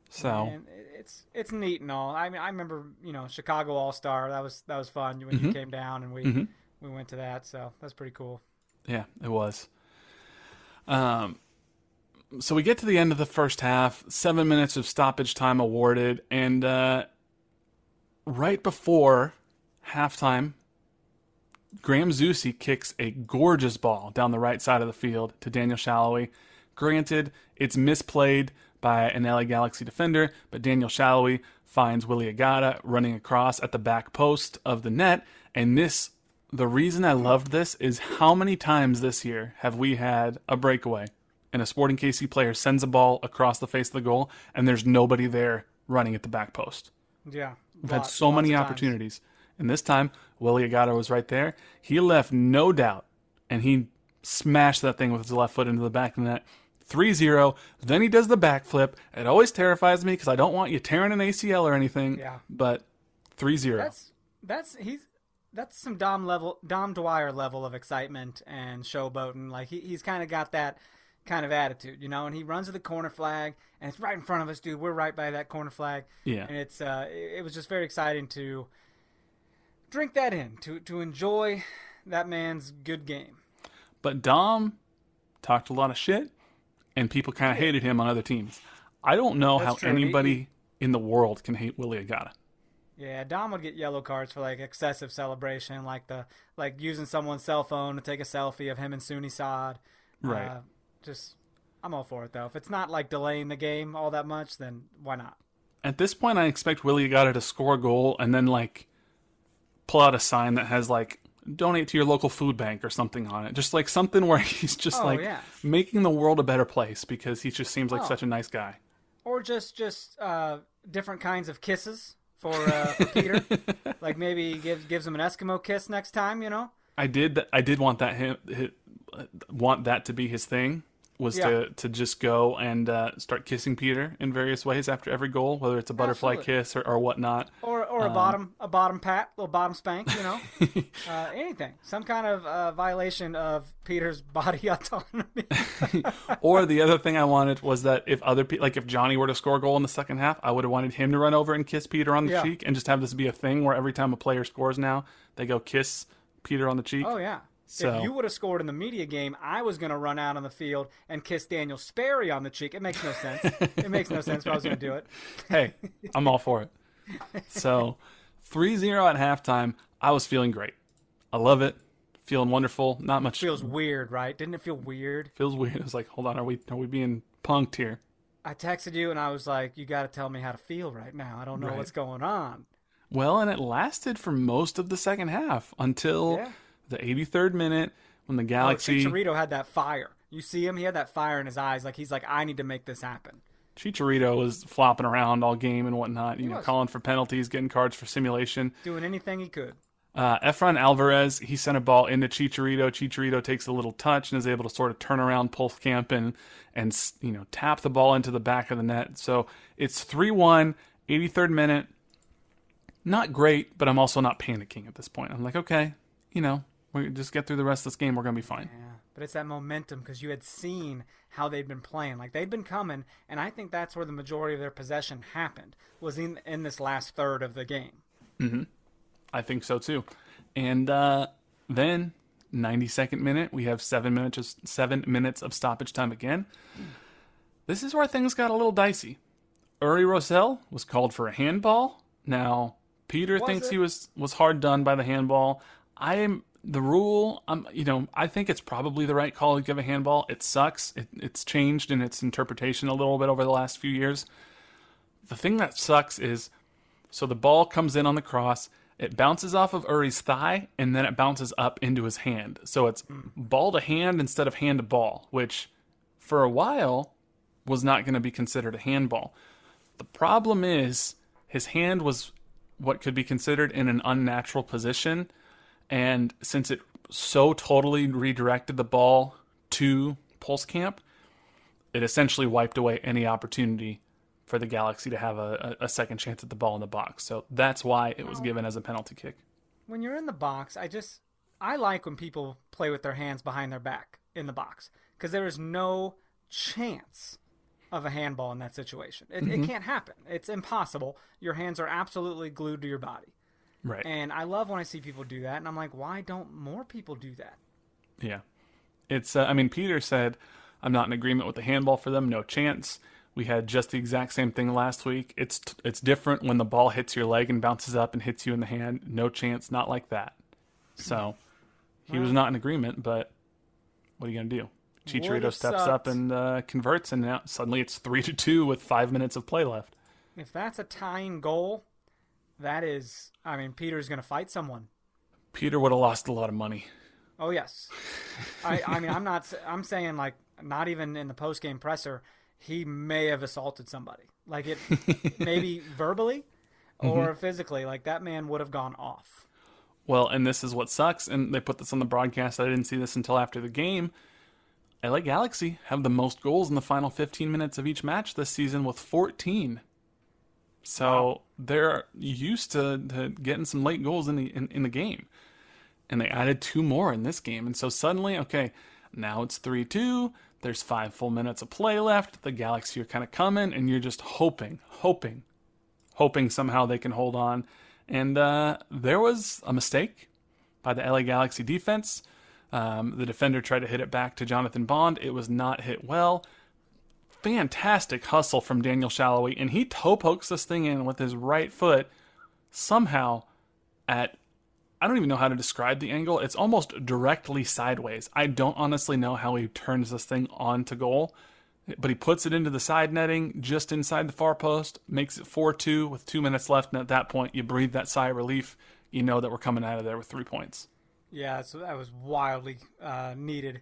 So it- it's it's neat and all. I mean, I remember you know Chicago All Star. That was that was fun when Mm-hmm. you came down and we we went to that. So that's pretty cool. yeah, it was. Um, so we get to the end of the first half, seven minutes of stoppage time awarded, and uh, right before halftime, Graham Zusi kicks a gorgeous ball down the right side of the field to Daniel Salloi. Granted, it's misplayed by an LA Galaxy defender, but Daniel Salloi finds Willie Agada running across at the back post of the net. And this, the reason I loved this is how many times this year have we had a breakaway and a Sporting KC player sends a ball across the face of the goal and there's nobody there running at the back post? Yeah, We've had so many opportunities. And this time, Willie Agada was right there. He left no doubt, and he smashed that thing with his left foot into the back of the net. 3 0. Then he does the backflip. It always terrifies me because I don't want you tearing an ACL or anything. Yeah. But 3 0. That's that's he's that's some Dom level Dom Dwyer level of excitement and showboating. Like he, he's kind of got that kind of attitude, you know. And he runs to the corner flag, and it's right in front of us, dude. We're right by that corner flag. Yeah. and it's uh, it, was just very exciting to drink that in, to to enjoy that man's good game. But Dom talked a lot of shit, and people kind of hated him on other teams. I don't know That's how true. He- anybody in the world can hate Willie Agada. Yeah, Dom would get yellow cards for like excessive celebration, like the like using someone's cell phone to take a selfie of him and Soony Saad. Right. Uh, just, I'm all for it though. If it's not like delaying the game all that much, then why not? At this point, I expect Willie Agada to score a goal and then like pull out a sign that has like donate to your local food bank or something on it. Just like something where <laughs> he's just Oh, like yeah. making the world a better place because he just seems like Oh. such a nice guy. Or just just uh, different kinds of kisses for uh, for Peter. <laughs> like maybe he gives gives him an Eskimo kiss next time. You know? I did th- I did want that him, hi want that to be his thing was Yeah. to to just go and uh, start kissing Peter in various ways after every goal, whether it's a butterfly Absolutely. kiss or, or whatnot. Or or a Um, bottom a bottom pat, little bottom spank. You know? <laughs> uh, anything, some kind of uh, violation of Peter's <laughs> body autonomy. <laughs> Or the other thing I wanted was that if other people, like if Johnny were to score a goal in the second half, I would have wanted him to run over and kiss Peter on the Yeah. cheek and just have this be a thing where every time a player scores now, they go kiss Peter on the cheek. Oh yeah. So- If you would have scored in the media game, I was going to run out on the field and kiss Daniel Sperry on the cheek. It makes no sense. it makes no sense, but I was going to do it. hey, I'm all for it. So 3 0 at halftime, I was feeling great. I love it. Feeling wonderful. Not much Feels weird, right? Didn't it feel weird? feels weird. It was like, hold on, are we are we being punked here? I texted you and I was like, "You got to tell me how to feel right now. I don't know Right. what's going on." Well, and it lasted for most of the second half until Yeah. The 83rd minute when the Oh, Galaxy Chicharito had that fire. You see him? He had that fire in his eyes. Like he's like, "I need to make this happen." Chicharito was flopping around all game and whatnot, you know, was. calling for penalties, getting cards for simulation. Doing anything he could. Uh, Efrain Alvarez, he sent a ball into Chicharito. Chicharito takes a little touch and is able to sort of turn around Pulskamp and, and you know, tap the ball into the back of the net. So it's 3 1, 83rd minute. Not great, but I'm also not panicking at this point. I'm like, okay, you know, we just get through the rest of this game. We're going to be fine. Yeah, but it's that momentum because you had seen how they'd been playing. Like they'd been coming, and I think that's where the majority of their possession happened was in in this last third of the game. Mm-hmm. I think so too. And uh, then 92nd minute, we have seven minutes seven minutes of stoppage time again. This is where things got a little dicey. Uri Rosell was called for a handball. Now Peter was thinks it? he was was hard done by the handball. I am the rule. I'm you know I think it's probably the right call to give a handball. It sucks. It, it's changed in its interpretation a little bit over the last few years. The thing that sucks is so the ball comes in on the cross it bounces off of Uri's thigh and then it bounces up into his hand. So it's ball to hand instead of hand to ball, which for a while was not going to be considered a handball. The problem is his hand was what could be considered in an unnatural position. And since it so totally redirected the ball to Pulskamp, it essentially wiped away any opportunity for the Galaxy to have a, a, second chance at the ball in the box. So that's why it was given as a penalty kick. When you're in the box, I just I like when people play with their hands behind their back in the box because there is no chance of a handball in that situation. It, mm-hmm. it can't happen. It's impossible. Your hands are absolutely glued to your body. Right. And I love when I see people do that, and I'm like, why don't more people do that? Yeah. It's. Uh, I mean, Peter said, "I'm not in agreement with the handball for them. No chance." We had just the exact same thing last week. It's it's different when the ball hits your leg and bounces up and hits you in the hand. No chance, not like that. So he was not in agreement, but what are you gonna do? Chicharito steps sucked. up and uh, converts, and now suddenly it's three to two with five minutes of play left. If that's a tying goal, that is. I mean, Peter's gonna fight someone. Peter would have lost a lot of money. Oh yes, I, I mean, I'm not. I'm saying like not even in the post game presser he may have assaulted somebody. Like it, <laughs> maybe verbally or mm-hmm. physically. Like that man would have gone off. Well, and this is what sucks. And they put this on the broadcast. I didn't see this until after the game. LA Galaxy have the most goals in the final 15 minutes of each match this season with 14. So wow. They're used to, to, getting some late goals in the in, in the game. And they added two more in this game. And so suddenly, okay, now it's 3 2. There's five full minutes of play left. The Galaxy are kind of coming, and you're just hoping, hoping, hoping somehow they can hold on. And uh, there was a mistake by the LA Galaxy defense. Um, the defender tried to hit it back to Jonathan Bond. It was not hit well. Fantastic hustle from Daniel Salloi, and he toe pokes this thing in with his right foot somehow at I don't even know how to describe the angle. It's almost directly sideways. I don't honestly know how he turns this thing on to goal, but he puts it into the side netting just inside the far post, makes it 4 2 with two minutes left. And at that point, you breathe that sigh of relief. You know that we're coming out of there with three points. Yeah, so that was wildly uh, needed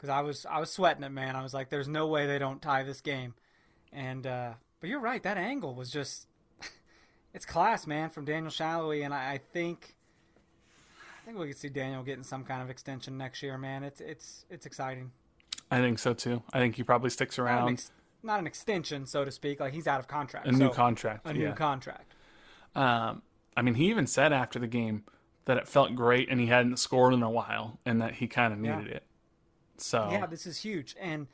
because I was I was sweating it, man. I was like, "There's no way they don't tie this game," and uh, but you're right. That angle was just <laughs> it's class, man, from Daniel Salloi, and I, I think I think we could see Daniel getting some kind of extension next year, man. It's it's it's exciting. I think so too. I think he probably sticks around. Not an, ex- not an extension, so to speak. Like he's out of contract. A so new contract. A yeah. new contract. Um, I mean, he even said after the game that it felt great and he hadn't scored in a while and that he kind of needed yeah. it. So yeah, this is huge. And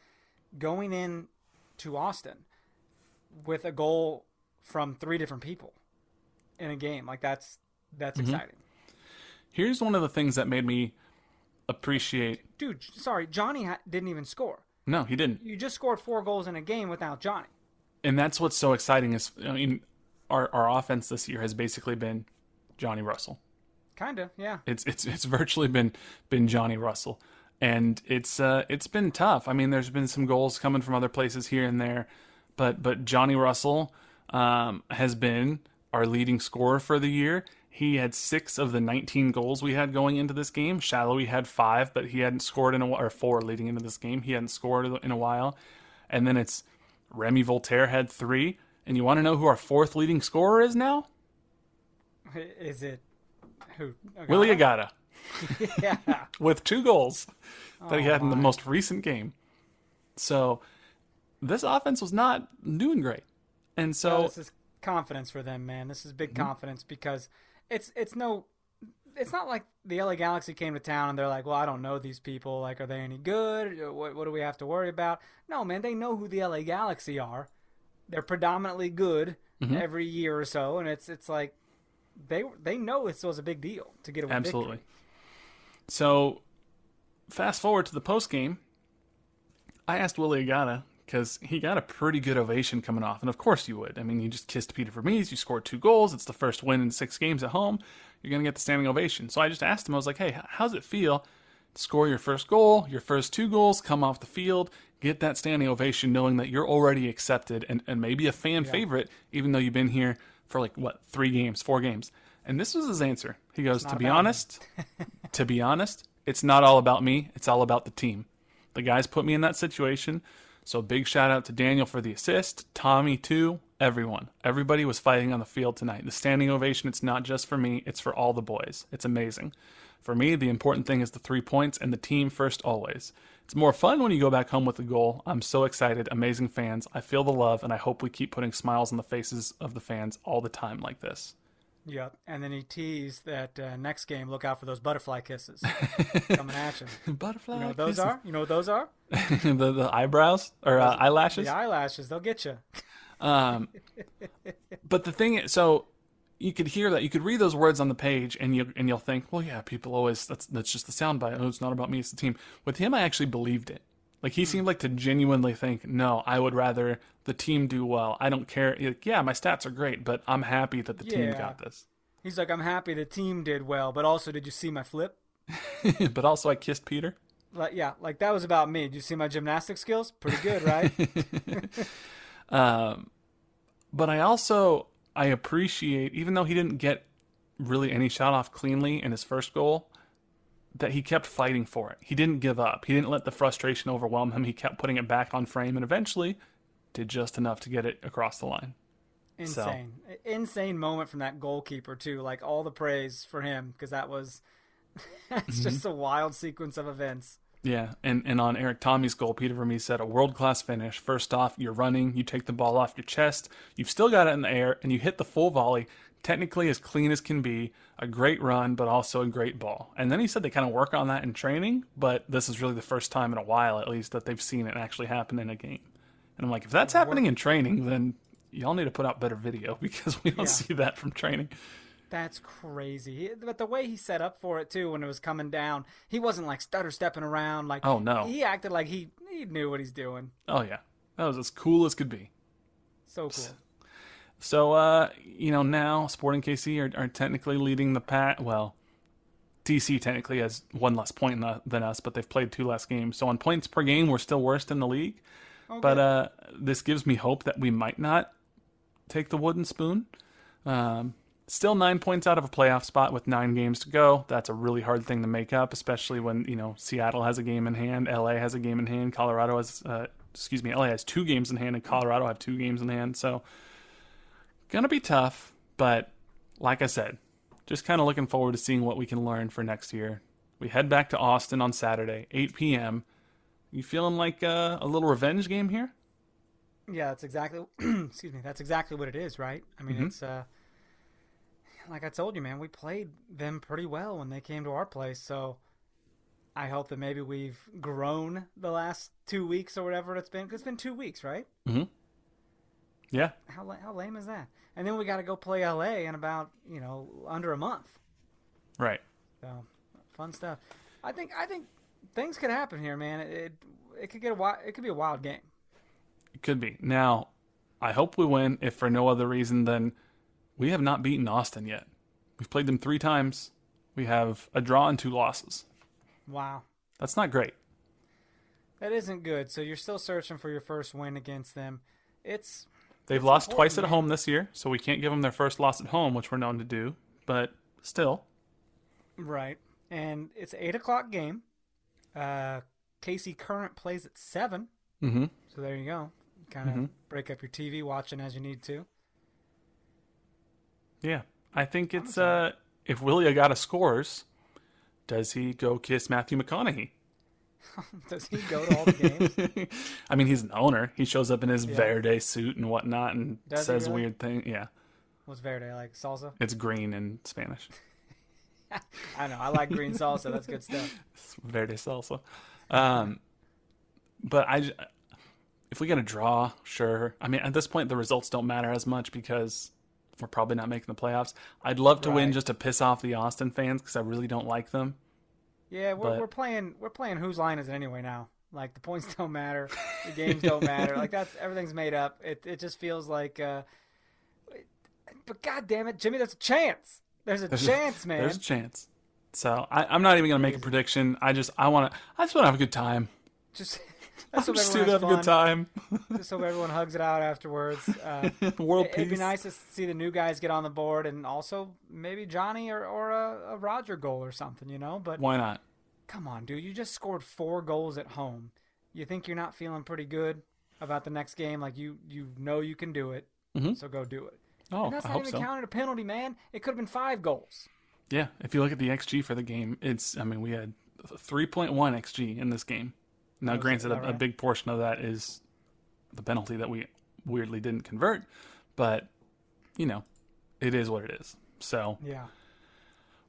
going in to Austin with a goal from three different people in a game like that's that's mm-hmm. exciting. Here's one of the things that made me appreciate. Dude, sorry, Johnny ha- didn't even score. No, he didn't. You just scored four goals in a game without Johnny. And that's what's so exciting is I mean, our our offense this year has basically been Johnny Russell. Kinda, yeah. It's it's it's virtually been been Johnny Russell, and it's uh it's been tough. I mean, there's been some goals coming from other places here and there, but but Johnny Russell um, has been our leading scorer for the year. He had six of the 19 goals we had going into this game. Salloi had five, but he hadn't scored in a or four leading into this game. He hadn't scored in a while. And then it's Remi Walter had three. And you want to know who our fourth leading scorer is now? Is it Who? Willie Agada <laughs> yeah. with two goals that he Oh, had in the most recent game. So this offense was not doing great. And So so this is confidence for them, man. This is big Mm-hmm. confidence because it's it's no it's not like the LA Galaxy came to town and they're like, "Well, I don't know these people. Like, are they any good? What, what do we have to worry about?" No, man. They know who the LA Galaxy are. They're predominantly good Mm-hmm. every year or so, and it's it's like they they know this was a big deal to get a Absolutely. victory. So, fast forward to the post game. I asked Willie Agada because he got a pretty good ovation coming off, and of course you would. I mean, you just kissed Peter Vermes, you scored two goals, it's the first win in six games at home. You're gonna get the standing ovation. So I just asked him. I was like, "Hey, how's it feel score your first goal, your first two goals, come off the field, get that standing ovation, knowing that you're already accepted and, and maybe a fan favorite, even though you've been here for like what three games, four games?" And this was his answer. He goes, "To be honest." to be honest, it's not all about me. It's all about the team. The guys put me in that situation. So big shout out to Daniel for the assist, Thommy too, everyone. Everybody was fighting on the field tonight. The standing ovation, it's not just for me, it's for all the boys. It's amazing. For me, the important thing is the three points and the team first always. It's more fun when you go back home with a goal. I'm so excited, amazing fans. I feel the love and I hope we keep putting smiles on the faces of the fans all the time like this. Yep. And then he teased that uh, next game, look out for those butterfly kisses <laughs> coming at you. Butterfly. You know what those kisses. are? You know what those are? <laughs> the, the eyebrows or uh, eyelashes. The eyelashes. They'll get you. Um, <laughs> but the thing is, so you could hear that, you could read those words on the page, and you and you'll think, well, yeah, people always that's that's just the soundbite. Oh, it's not about me, it's the team. With him, I actually believed it. Like he seemed like to genuinely think, no, I would rather the team do well. I don't care. Like, yeah, my stats are great, but I'm happy that the team got this. He's like, I'm happy the team did well, but also, did you see my flip? <laughs> but also, I kissed Peter. Like, yeah, like that was about me. Did you see my gymnastic skills? Pretty good, right? <laughs> Um, but I also I appreciate, even though he didn't get really any shot off cleanly in his first goal, that he kept fighting for it. He didn't give up. He didn't let the frustration overwhelm him. He kept putting it back on frame, and eventually did just enough to get it across the line. Insane, insane moment from that goalkeeper too. Like all the praise for him because that was <laughs> that's just mm-hmm. a wild sequence of events. Yeah, and, and on Erik Thommy's goal, Peter Vermes said a world class finish. First off, you're running, you take the ball off your chest, you've still got it in the air, and you hit the full volley, technically as clean as can be. A great run, but also a great ball. And then he said they kind of work on that in training, but this is really the first time in a while, at least, that they've seen it actually happen in a game. And I'm like, if that's happening in training, then y'all need to put out better video <laughs> because we don't Yeah. see that from training. That's crazy. But the way he set up for it too, when it was coming down, he wasn't like stutter stepping around. Like Oh, no. he acted like he he knew what he's doing. Oh, yeah. That was as cool as could be. So cool. So, uh, you know, now Sporting KC are, are technically leading the pack. Well, DC technically has one less point than- than us, but they've played two less games. So on points per game, we're still worst in the league. But uh, this gives me hope that we might not take the wooden spoon. Um, still nine points out of a playoff spot with nine games to go. That's a really hard thing to make up, especially when you know Seattle has a game in hand, LA has a game in hand, Colorado has, uh, excuse me, LA has two games in hand, and Colorado have two games in hand. So gonna be tough, but like I said, just kind of looking forward to seeing what we can learn for next year. We head back to Austin on Saturday, 8 p.m. You feeling like uh, a little revenge game here? Yeah, that's exactly. <clears throat> excuse me. That's exactly what it is, right? I mean, Mm-hmm. it's uh, like I told you, man. We played them pretty well when they came to our place, so I hope that maybe we've grown the last two weeks or whatever it's been. 'cause it's been two weeks, right? Yeah, How how lame is that? And then we got to go play LA in about you know under a month. right. So fun stuff. I think I think things could happen here, man. It it, it could get a wild, it could be a wild game. It could be. Now, I hope we win, if for no other reason than we have not beaten Austin yet. We've played them three times. We have a draw and two losses. Wow. That's not great. That isn't good. So you're still searching for your first win against them. It's They've lost twice at man. home this year, so we can't give them their first loss at home, which we're known to do. But still, right, and it's an eight o'clock game. Uh, KC Current plays at 7 mm-hmm. So there you go. Kind of break up your TV watching as you need to. yeah, I think it's uh, if Willie Agada scores, does he go kiss Matthew McConaughey? <laughs> Does he go to all the games? <laughs> I mean, he's an owner. He shows up in his Verde suit and whatnot and Does says really? weird things. Yeah, What's Verde like? Salsa? it's green in Spanish. <laughs> I know. I like green salsa. That's good stuff. It's Verde salsa. Um, but I, if we get a draw, sure. I mean, at this point, the results don't matter as much because we're probably not making the playoffs. I'd love to win just to piss off the Austin fans because I really don't like them. Yeah, we're, But- we're playing. We're playing. Whose line is it anyway? Now, like the points <laughs> don't matter, the games don't matter. Like that's everything's made up. It it just feels like. Uh, but god damn it, Jimmy, there's a chance. There's a chance, <laughs> man. There's a chance. So I, I'm not even gonna make a prediction. I just I want to I just want to have a good time. Just <laughs> let's just to have a good time. <laughs> Just hope everyone hugs it out afterwards. <laughs> Uh, World It'd be nice to see the new guys get on the board, and also maybe Johnny or, or a, a Roger goal or something, you know. But Why not? come on, dude, you just scored four goals at home. You think you're not feeling pretty good about the next game? Like you, you know you can do it, Mhm. so go do it. Oh, and that's I not even so. counting a penalty, man. It could have been five goals. Yeah, if you look at the XG for the game, it's I mean we had 3.1 XG in this game. Now, Oh, granted, a, a big portion of that is the penalty that we weirdly didn't convert, but you know, it is what it is. So Yeah,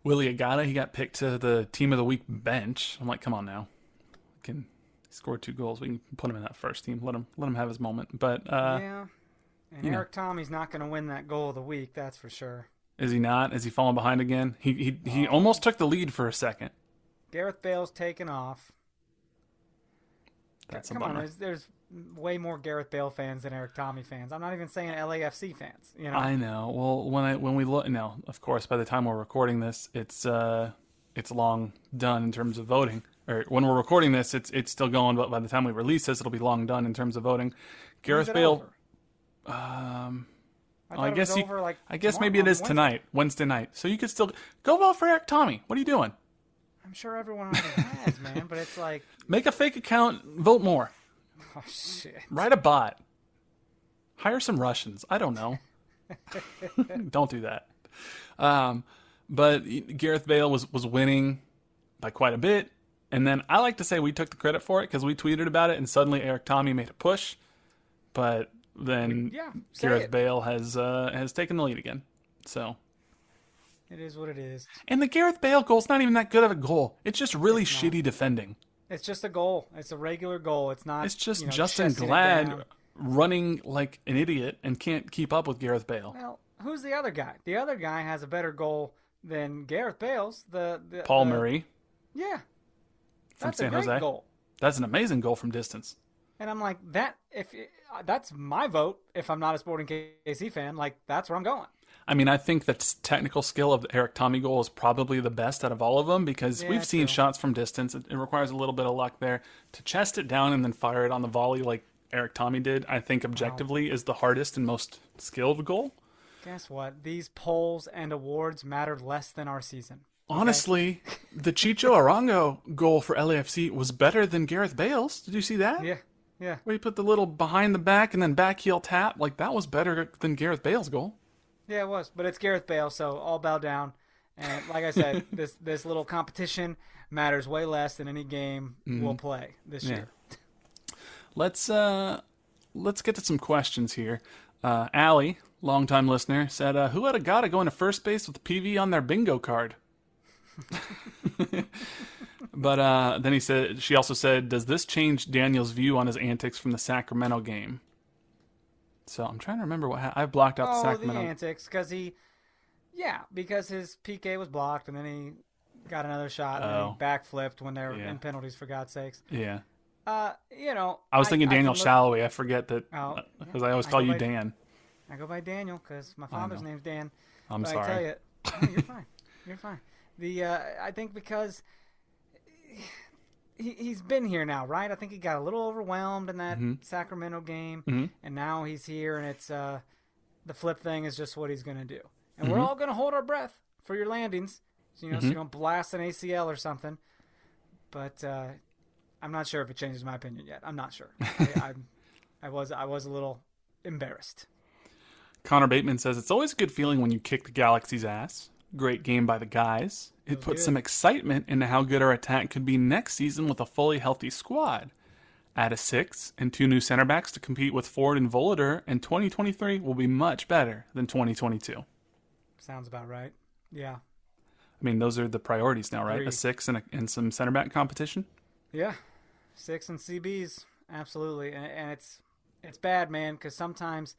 Willie Agada, he got picked to the team of the week bench. I'm like, come on now, we can score two goals. We can put him in that first team. Let him let him have his moment. But uh, yeah. And you know. Erik Thommy's not going to win that goal of the week, that's for sure. is he not? Is he falling behind again? He he Oh. he almost took the lead for a second. Gareth Bale's taken off. That's Come on, there's, there's way more Gareth Bale fans than Erik Thommy fans. I'm not even saying LAFC fans. You know, I know. Well, when I when we look now, of course, by the time we're recording this, it's uh it's long done in terms of voting. Or when we're recording this, it's it's still going, but by the time we release this, it'll be long done in terms of voting. Gareth Bale. over? Um, I, well, I guess you. like, I guess maybe it is Wednesday. tonight, Wednesday night. So you could still go vote for Erik Thommy. What are you doing? I'm sure everyone already has, man. But it's like, <laughs> Make a fake account. Vote more. oh shit. Write a bot. Hire some Russians. I don't know. <laughs> don't do that. Um, but Gareth Bale was was winning by quite a bit, and then I like to say we took the credit for it because we tweeted about it, and suddenly Erik Thommy made a push, but then Yeah, Gareth it. Bale has uh, has taken the lead again. So. It is what it is. And the Gareth Bale goal's not even that good of a goal. It's just really shitty defending. It's just a goal. It's a regular goal. It's not. It's just you know, Justen Glad running like an idiot and can't keep up with Gareth Bale. Well, who's the other guy? The other guy has a better goal than Gareth Bale's. The, the Paul the- Murray Yeah, from that's San a great Jose. goal. That's an amazing goal from distance. And I'm like that. If uh, that's my vote, if I'm not a Sporting KC fan, like that's where I'm going. I mean, I think the technical skill of the Erik Thommy goal is probably the best out of all of them because Yeah, we've seen true. shots from distance. It, it requires a little bit of luck there to chest it down and then fire it on the volley like Erik Thommy did. I think objectively is the hardest and most skilled goal. Guess what? These polls and awards mattered less than our season. Honestly, <laughs> the Chicho Arango goal for LAFC was better than Gareth Bale's. Did you see that? Yeah, yeah. Where he put the little behind the back and then back heel tap. Like that was better than Gareth Bale's goal. Yeah, it was, but it's Gareth Bale, so all bow down. And like I said, <laughs> this this little competition matters way less than any game we'll play this Mm-hmm. Yeah. year. Let's uh let's get to some questions here. Uh Allie, longtime listener, said, uh, who had Agada go into first base with PV on their bingo card? <laughs> but uh then he said she also said, Does this change Daniel's view on his antics from the Sacramento game? So I'm trying to remember what ha- I blocked out the Oh, the Sacramento. antics, because he, yeah, because his PK was blocked, and then he got another shot, and then Oh. he backflipped when they were Yeah. in penalties. For God's sakes, yeah. uh, you know, I was thinking can Daniel Salloi. I forget that Oh, because yeah. I always I call you by- Dan. I go by Daniel because my father's name's Dan. I'm but sorry. I tell you, no, you're fine. You're fine. The uh, I think because he he's been here now, right? I think he got a little overwhelmed in that Sacramento game, Mhm. and now he's here, and it's uh, the flip thing is just what he's going to do, and Mm-hmm. we're all going to hold our breath for your landings, you know, so you don't blast an ACL or something. But uh, I'm not sure if it changes my opinion yet. I'm not sure. I, <laughs> I, I was I was a little embarrassed. Connor Bateman says it's always a good feeling when you kick the Galaxy's ass. Great game by the guys. It put good. some excitement into how good our attack could be next season with a fully healthy squad. Add a six and two new center backs to compete with Ford and Voloder, and 2023 will be much better than 2022. Sounds about right. Yeah. I mean, those are the priorities now, right? A six and, a, and some center back competition. Yeah, six and CBs, absolutely, and, and it's it's bad, man, because sometimes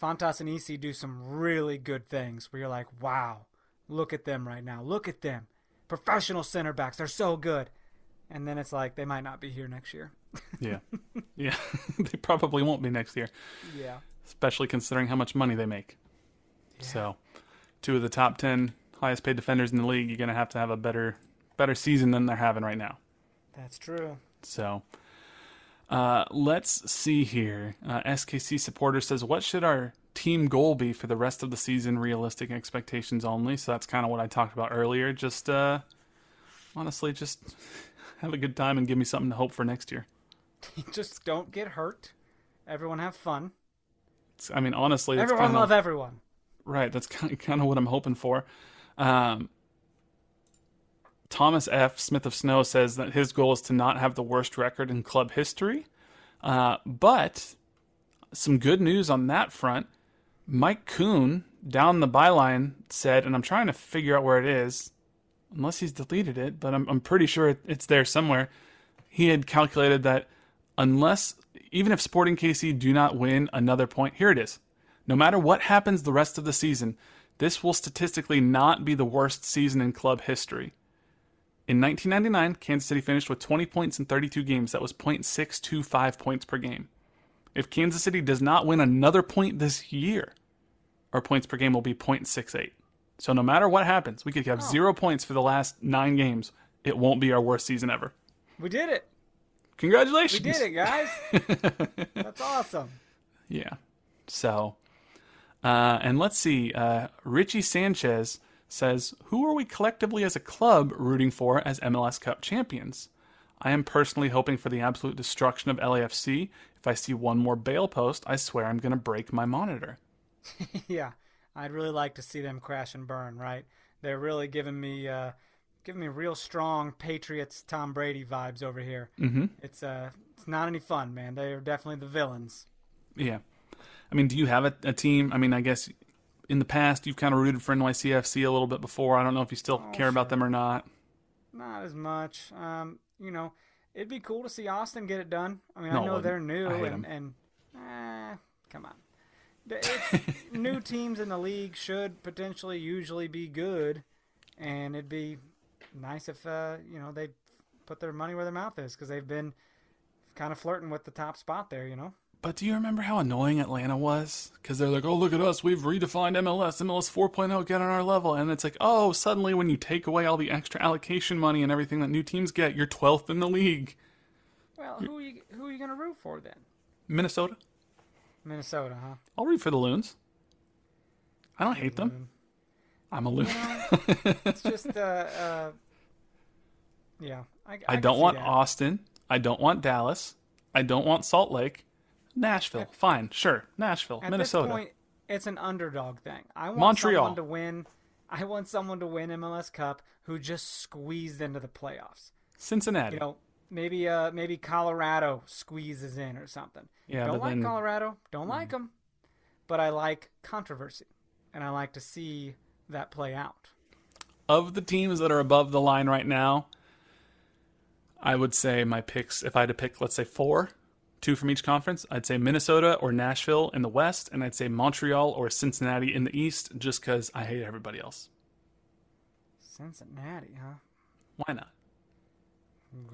Fontas and EC do some really good things where you're like, wow, look at them right now, look at them, professional center backs, they're so good, and then it's like they might not be here next year. <laughs> Yeah. yeah. <laughs> they probably won't be next year, Yeah, especially considering how much money they make. So, two of the top 10 highest paid defenders in the league, you're going to have to have a better better season than they're having right now. that's true. So, uh, let's see here. Uh, SKC supporter says, "What should our team goal be for the rest of the season? Realistic expectations only." So that's kind of what I talked about earlier. Just uh, honestly, just <laughs> have a good time and give me something to hope for next year. <laughs> Just don't get hurt. Everyone have fun. It's, I mean, honestly, Everyone kind love everyone. right. That's kind of, <laughs> kind of what I'm hoping for. Um, Thomas F. Smith of Snow says that his goal is to not have the worst record in club history. Uh, but some good news on that front. Mike Kuhn down the byline said, and I'm trying to figure out where it is, unless he's deleted it, but I'm, I'm pretty sure it, it's there somewhere. He had calculated that unless, even if Sporting KC do not win another point, here it is. No matter what happens the rest of the season, this will statistically not be the worst season in club history. In 1999, Kansas City finished with 20 points in 32 games. That was 0.625 points per game. If Kansas City does not win another point this year, our points per game will be 0.68. So no matter what happens, we could have zero points for the last nine games. It won't be our worst season ever. We did it. Congratulations. We did it, guys. <laughs> That's awesome. Yeah. So, uh, and let's see. Uh, Richie Sanchez says, "Who are we collectively as a club rooting for as MLS Cup champions?" I am personally hoping for the absolute destruction of LAFC. If I see one more Bale post, I swear I'm going to break my monitor. <laughs> yeah, I'd really like to see them crash and burn. Right? They're really giving me uh, giving me real strong Patriots Tom Brady vibes over here. Mm-hmm. It's uh, it's not any fun, man. They are definitely the villains. Yeah. I mean, do you have a, a team? I mean, I guess in the past you've kind of rooted for NYCFC a little bit before. I don't know if you still care about them or not. Not as much. Um, you know, it'd be cool to see Austin get it done. I mean, No, I know they're new hate and eh, come on. <laughs> New teams in the league should potentially usually be good, and it'd be nice if uh, you know they put their money where their mouth is because they've been kind of flirting with the top spot there. You know. But do you remember how annoying Atlanta was? Because they're like, oh, look at us. We've redefined MLS. MLS 4.0, oh, get on our level. And it's like, oh, suddenly when you take away all the extra allocation money and everything that new teams get, you're 12th in the league. Well, who are you who are you gonna root for then? Minnesota? Minnesota, huh? I'll root for the Loons. I don't hate them. I'm a Loon. <laughs> It's just uh, uh yeah. I, I can don't want that. Austin. I don't want Dallas. I don't want Salt Lake. Nashville. Fine. Sure. Nashville. At Minnesota. this point, it's an underdog thing. I want Montreal. someone to win. I want someone to win MLS Cup who just squeezed into the playoffs. Cincinnati. You know, maybe uh maybe Colorado squeezes in or something. Yeah, don't like then- Colorado. Don't like them. But I like controversy, and I like to see that play out. of the teams that are above the line right now, I would say my picks, if I had to pick, let's say four, two from each conference, I'd say Minnesota or Nashville in the West, and I'd say Montreal or Cincinnati in the East, just because I hate everybody else. Cincinnati, huh? Why not?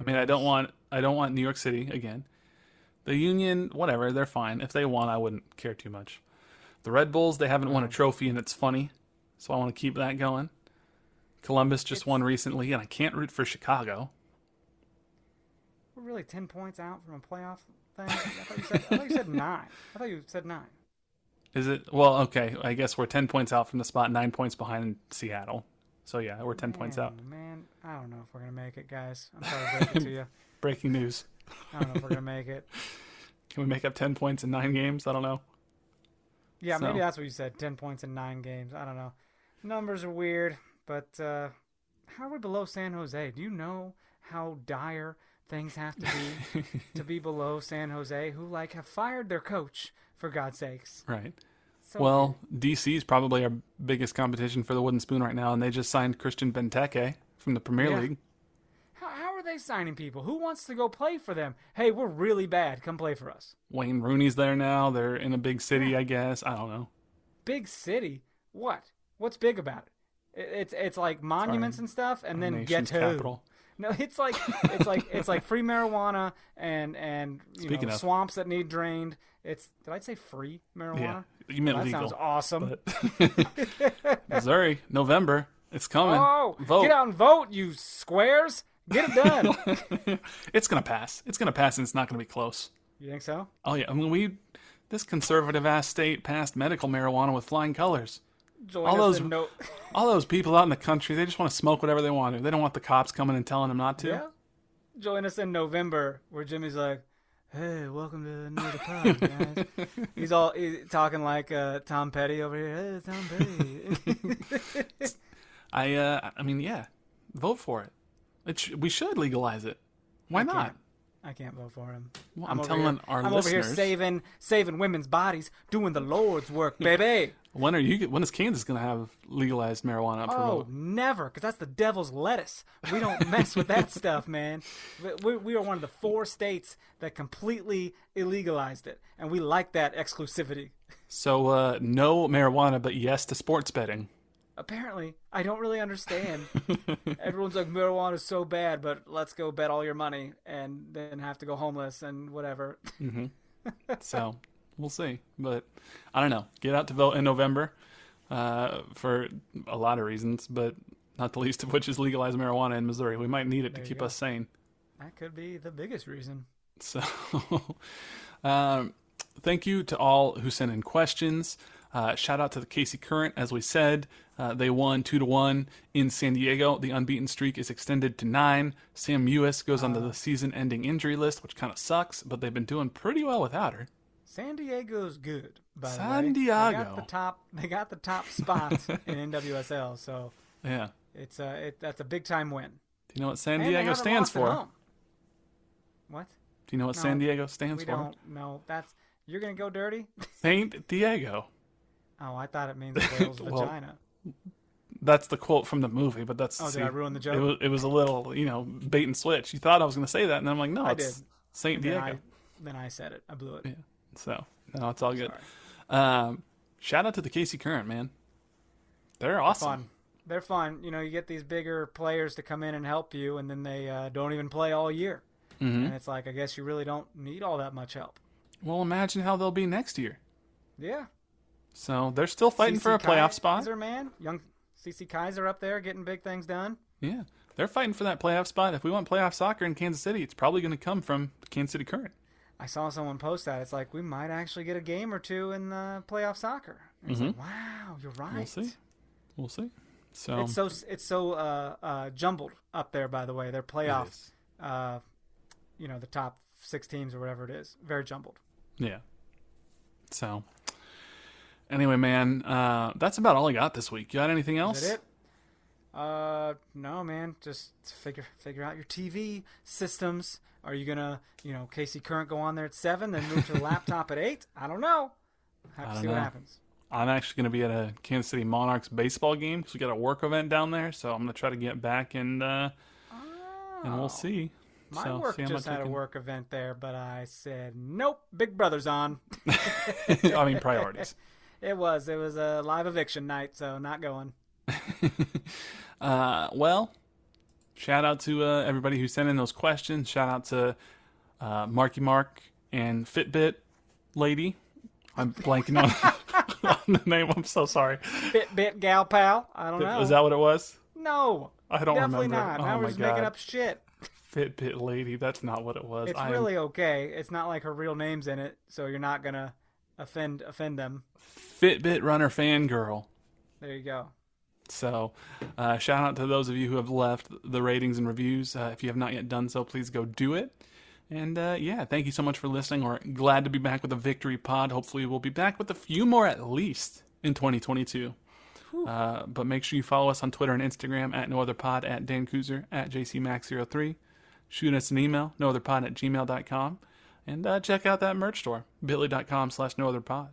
I mean, I don't want I don't want New York City again. The Union, whatever, they're fine. If they won, I wouldn't care too much. The Red Bulls, they haven't won a mm. trophy, and it's funny, so I want to keep that going. Columbus just won recently, and I can't root for Chicago. We're really ten points out from a playoff thing. I thought you said, I thought you said nine. I thought you said nine. Is it? Well, okay. I guess we're ten points out from the spot, nine points behind Seattle. So yeah, we're ten points out. Man, Man, I don't know if we're gonna make it, guys. I'm sorry to break it to you. <laughs> Breaking news. I don't know if we're gonna make it. <laughs> Can we make up ten points in nine games? I don't know. Yeah, So- maybe that's what you said. Ten points in nine games. I don't know. numbers are weird, but uh, how are we below San Jose? Do you know how dire things have to be <laughs> to be below San Jose, who like have fired their coach for God's sakes? Right. So Well, DC is probably our biggest competition for the wooden spoon right now, and they just signed Christian Benteke from the Premier Yeah. League. How, how are they signing people? Who wants to go play for them? Hey, we're really bad. Come play for us. Wayne Rooney's there now. They're in a big city, I guess. I don't know. Big city? What? What's big about it? It- It's it's like monuments and stuff, and then ghetto. capital. <laughs> No, it's like it's like it's like free marijuana and and you Speaking know of- swamps that need drained. It's did I say free marijuana? Yeah, you meant that legal. sounds awesome. but- <laughs> Missouri, November. It's coming. Oh, Vote. get out and vote, you squares! Get it done. <laughs> It's gonna pass. It's gonna pass, and it's not gonna be close. you think so? Oh yeah, I mean we, this conservative ass state passed medical marijuana with flying colors. Join All those- no- <laughs> All those people out in the country, they just want to smoke whatever they want to. They don't want the cops coming and telling them not to. yeah. Join us in November, where Jimmy's like, "Hey, welcome to another pod, guys." <laughs> he's all he's talking like uh, Tom Petty over here. Hey, Tom Petty. <laughs> I, uh, I mean, yeah, vote for it. it sh- we should legalize it. Why not? can't. I can't vote for him. Well, I'm over telling here, our I'm over here saving saving women's bodies, doing the Lord's work, <laughs> baby. When are you? When is Kansas gonna have legalized marijuana up Oh, never, because that's the devil's lettuce. We don't <laughs> mess with that stuff, man. We, we, we are one of the four states that completely illegalized it, and we like that exclusivity. So, uh, no marijuana, but yes to sports betting. Apparently, I don't really understand. <laughs> Everyone's like, marijuana is so bad, but let's go bet all your money and then have to go homeless and whatever. <laughs> So we'll see. But I don't know. Get out to vote in November uh, for a lot of reasons, but not the least of which is legalize marijuana in Missouri. We might need it to keep go. us sane. That could be the biggest reason. So, <laughs> um, thank you to all who sent in questions. Uh, shout out to the KC Current, as we said. Uh, they won two to one in San Diego. The unbeaten streak is extended to nine. Sam Mewis goes onto the season-ending injury list, which kind of sucks, but they've been doing pretty well without her. San Diego's good. By San the way. Diego. They got the top. They got the top spot in <laughs> NWSL, so Yeah. it's a it, that's a big time win. Do you know what San And Diego stands for? What? Do you know what No, San Diego stands We for? don't know. That's you're gonna go dirty. Saint Diego. Oh, I thought it means a <laughs> whale's Well, vagina. That's the quote from the movie, but that's Oh, did I ruin the joke? It was, it was a little, you know, bait and switch. You thought I was going to say that, and I'm like, no, I it's did. Saint Then Diego. I, then I said it. I blew it. Yeah. So no, it's all good. Um, shout out to the KC Current man. They're awesome. Fun. They're fun. You know, you get these bigger players to come in and help you, and then they uh, don't even play all year. Mm-hmm. And it's like, I guess you really don't need all that much help. Well, imagine how they'll be next year. Yeah. So they're still fighting CC for a playoff Kizer, spot. Kizer, man. Young Cece Kizer up there getting big things done. Yeah, they're fighting for that playoff spot. If we want playoff soccer in Kansas City, it's probably going to come from Kansas City Current. I saw someone post that. It's like we might actually get a game or two in the playoff soccer. It's like, wow, you're right. Mm-hmm. We'll see. We'll see. So It's so it's so uh, uh, jumbled up there. By the way, their it playoff, uh, you know, the top six teams or whatever it is, very jumbled. Yeah. So, anyway, man, uh, that's about all I got this week. You got anything else? Is that it? Uh, no, man. Just figure figure out your TV systems. Are you gonna, you know, KC Current go on there at seven, then move to the laptop at eight? I don't know. Have to see what happens. I'm actually going to be at a Kansas City Monarchs baseball game because we got a work event down there. So I'm going to try to get back and uh, and we'll see. Oh. My so, work see just had a work event there, but I said nope. Big Brother's on. <laughs> I mean, priorities. <laughs> It was. It was a live eviction night, so not going. <laughs> Uh, well, shout out to uh, everybody who sent in those questions. Shout out to uh, Marky Mark and Fitbit lady. I'm blanking on, <laughs> on the name. I'm so sorry. Bit bit gal pal. I don't know. Was that what it was? no, I don't definitely remember. Definitely not. Oh now my we're just God. making up shit. Fitbit lady. That's not what it was. It's I am really okay. It's not like her real name's in it, so you're not gonna offend offend them. Fitbit runner fangirl. There you go. So, uh, shout out to those of you who have left the ratings and reviews. Uh, if you have not yet done so, please go do it. And uh, yeah, thank you so much for listening. We're glad to be back with a victory pod. Hopefully, we'll be back with a few more at least in 2022. Uh, but make sure you follow us on Twitter and Instagram at no other pod at Dan Kuzer at JCMax03. Shoot us an email, nootherpod at gmail.com. And uh, check out that merch store, bit.ly.com slash nootherpod.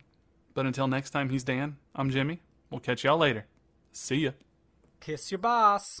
But until next time, he's Dan. I'm Jimmy. We'll catch y'all later. See ya. Kiss your boss.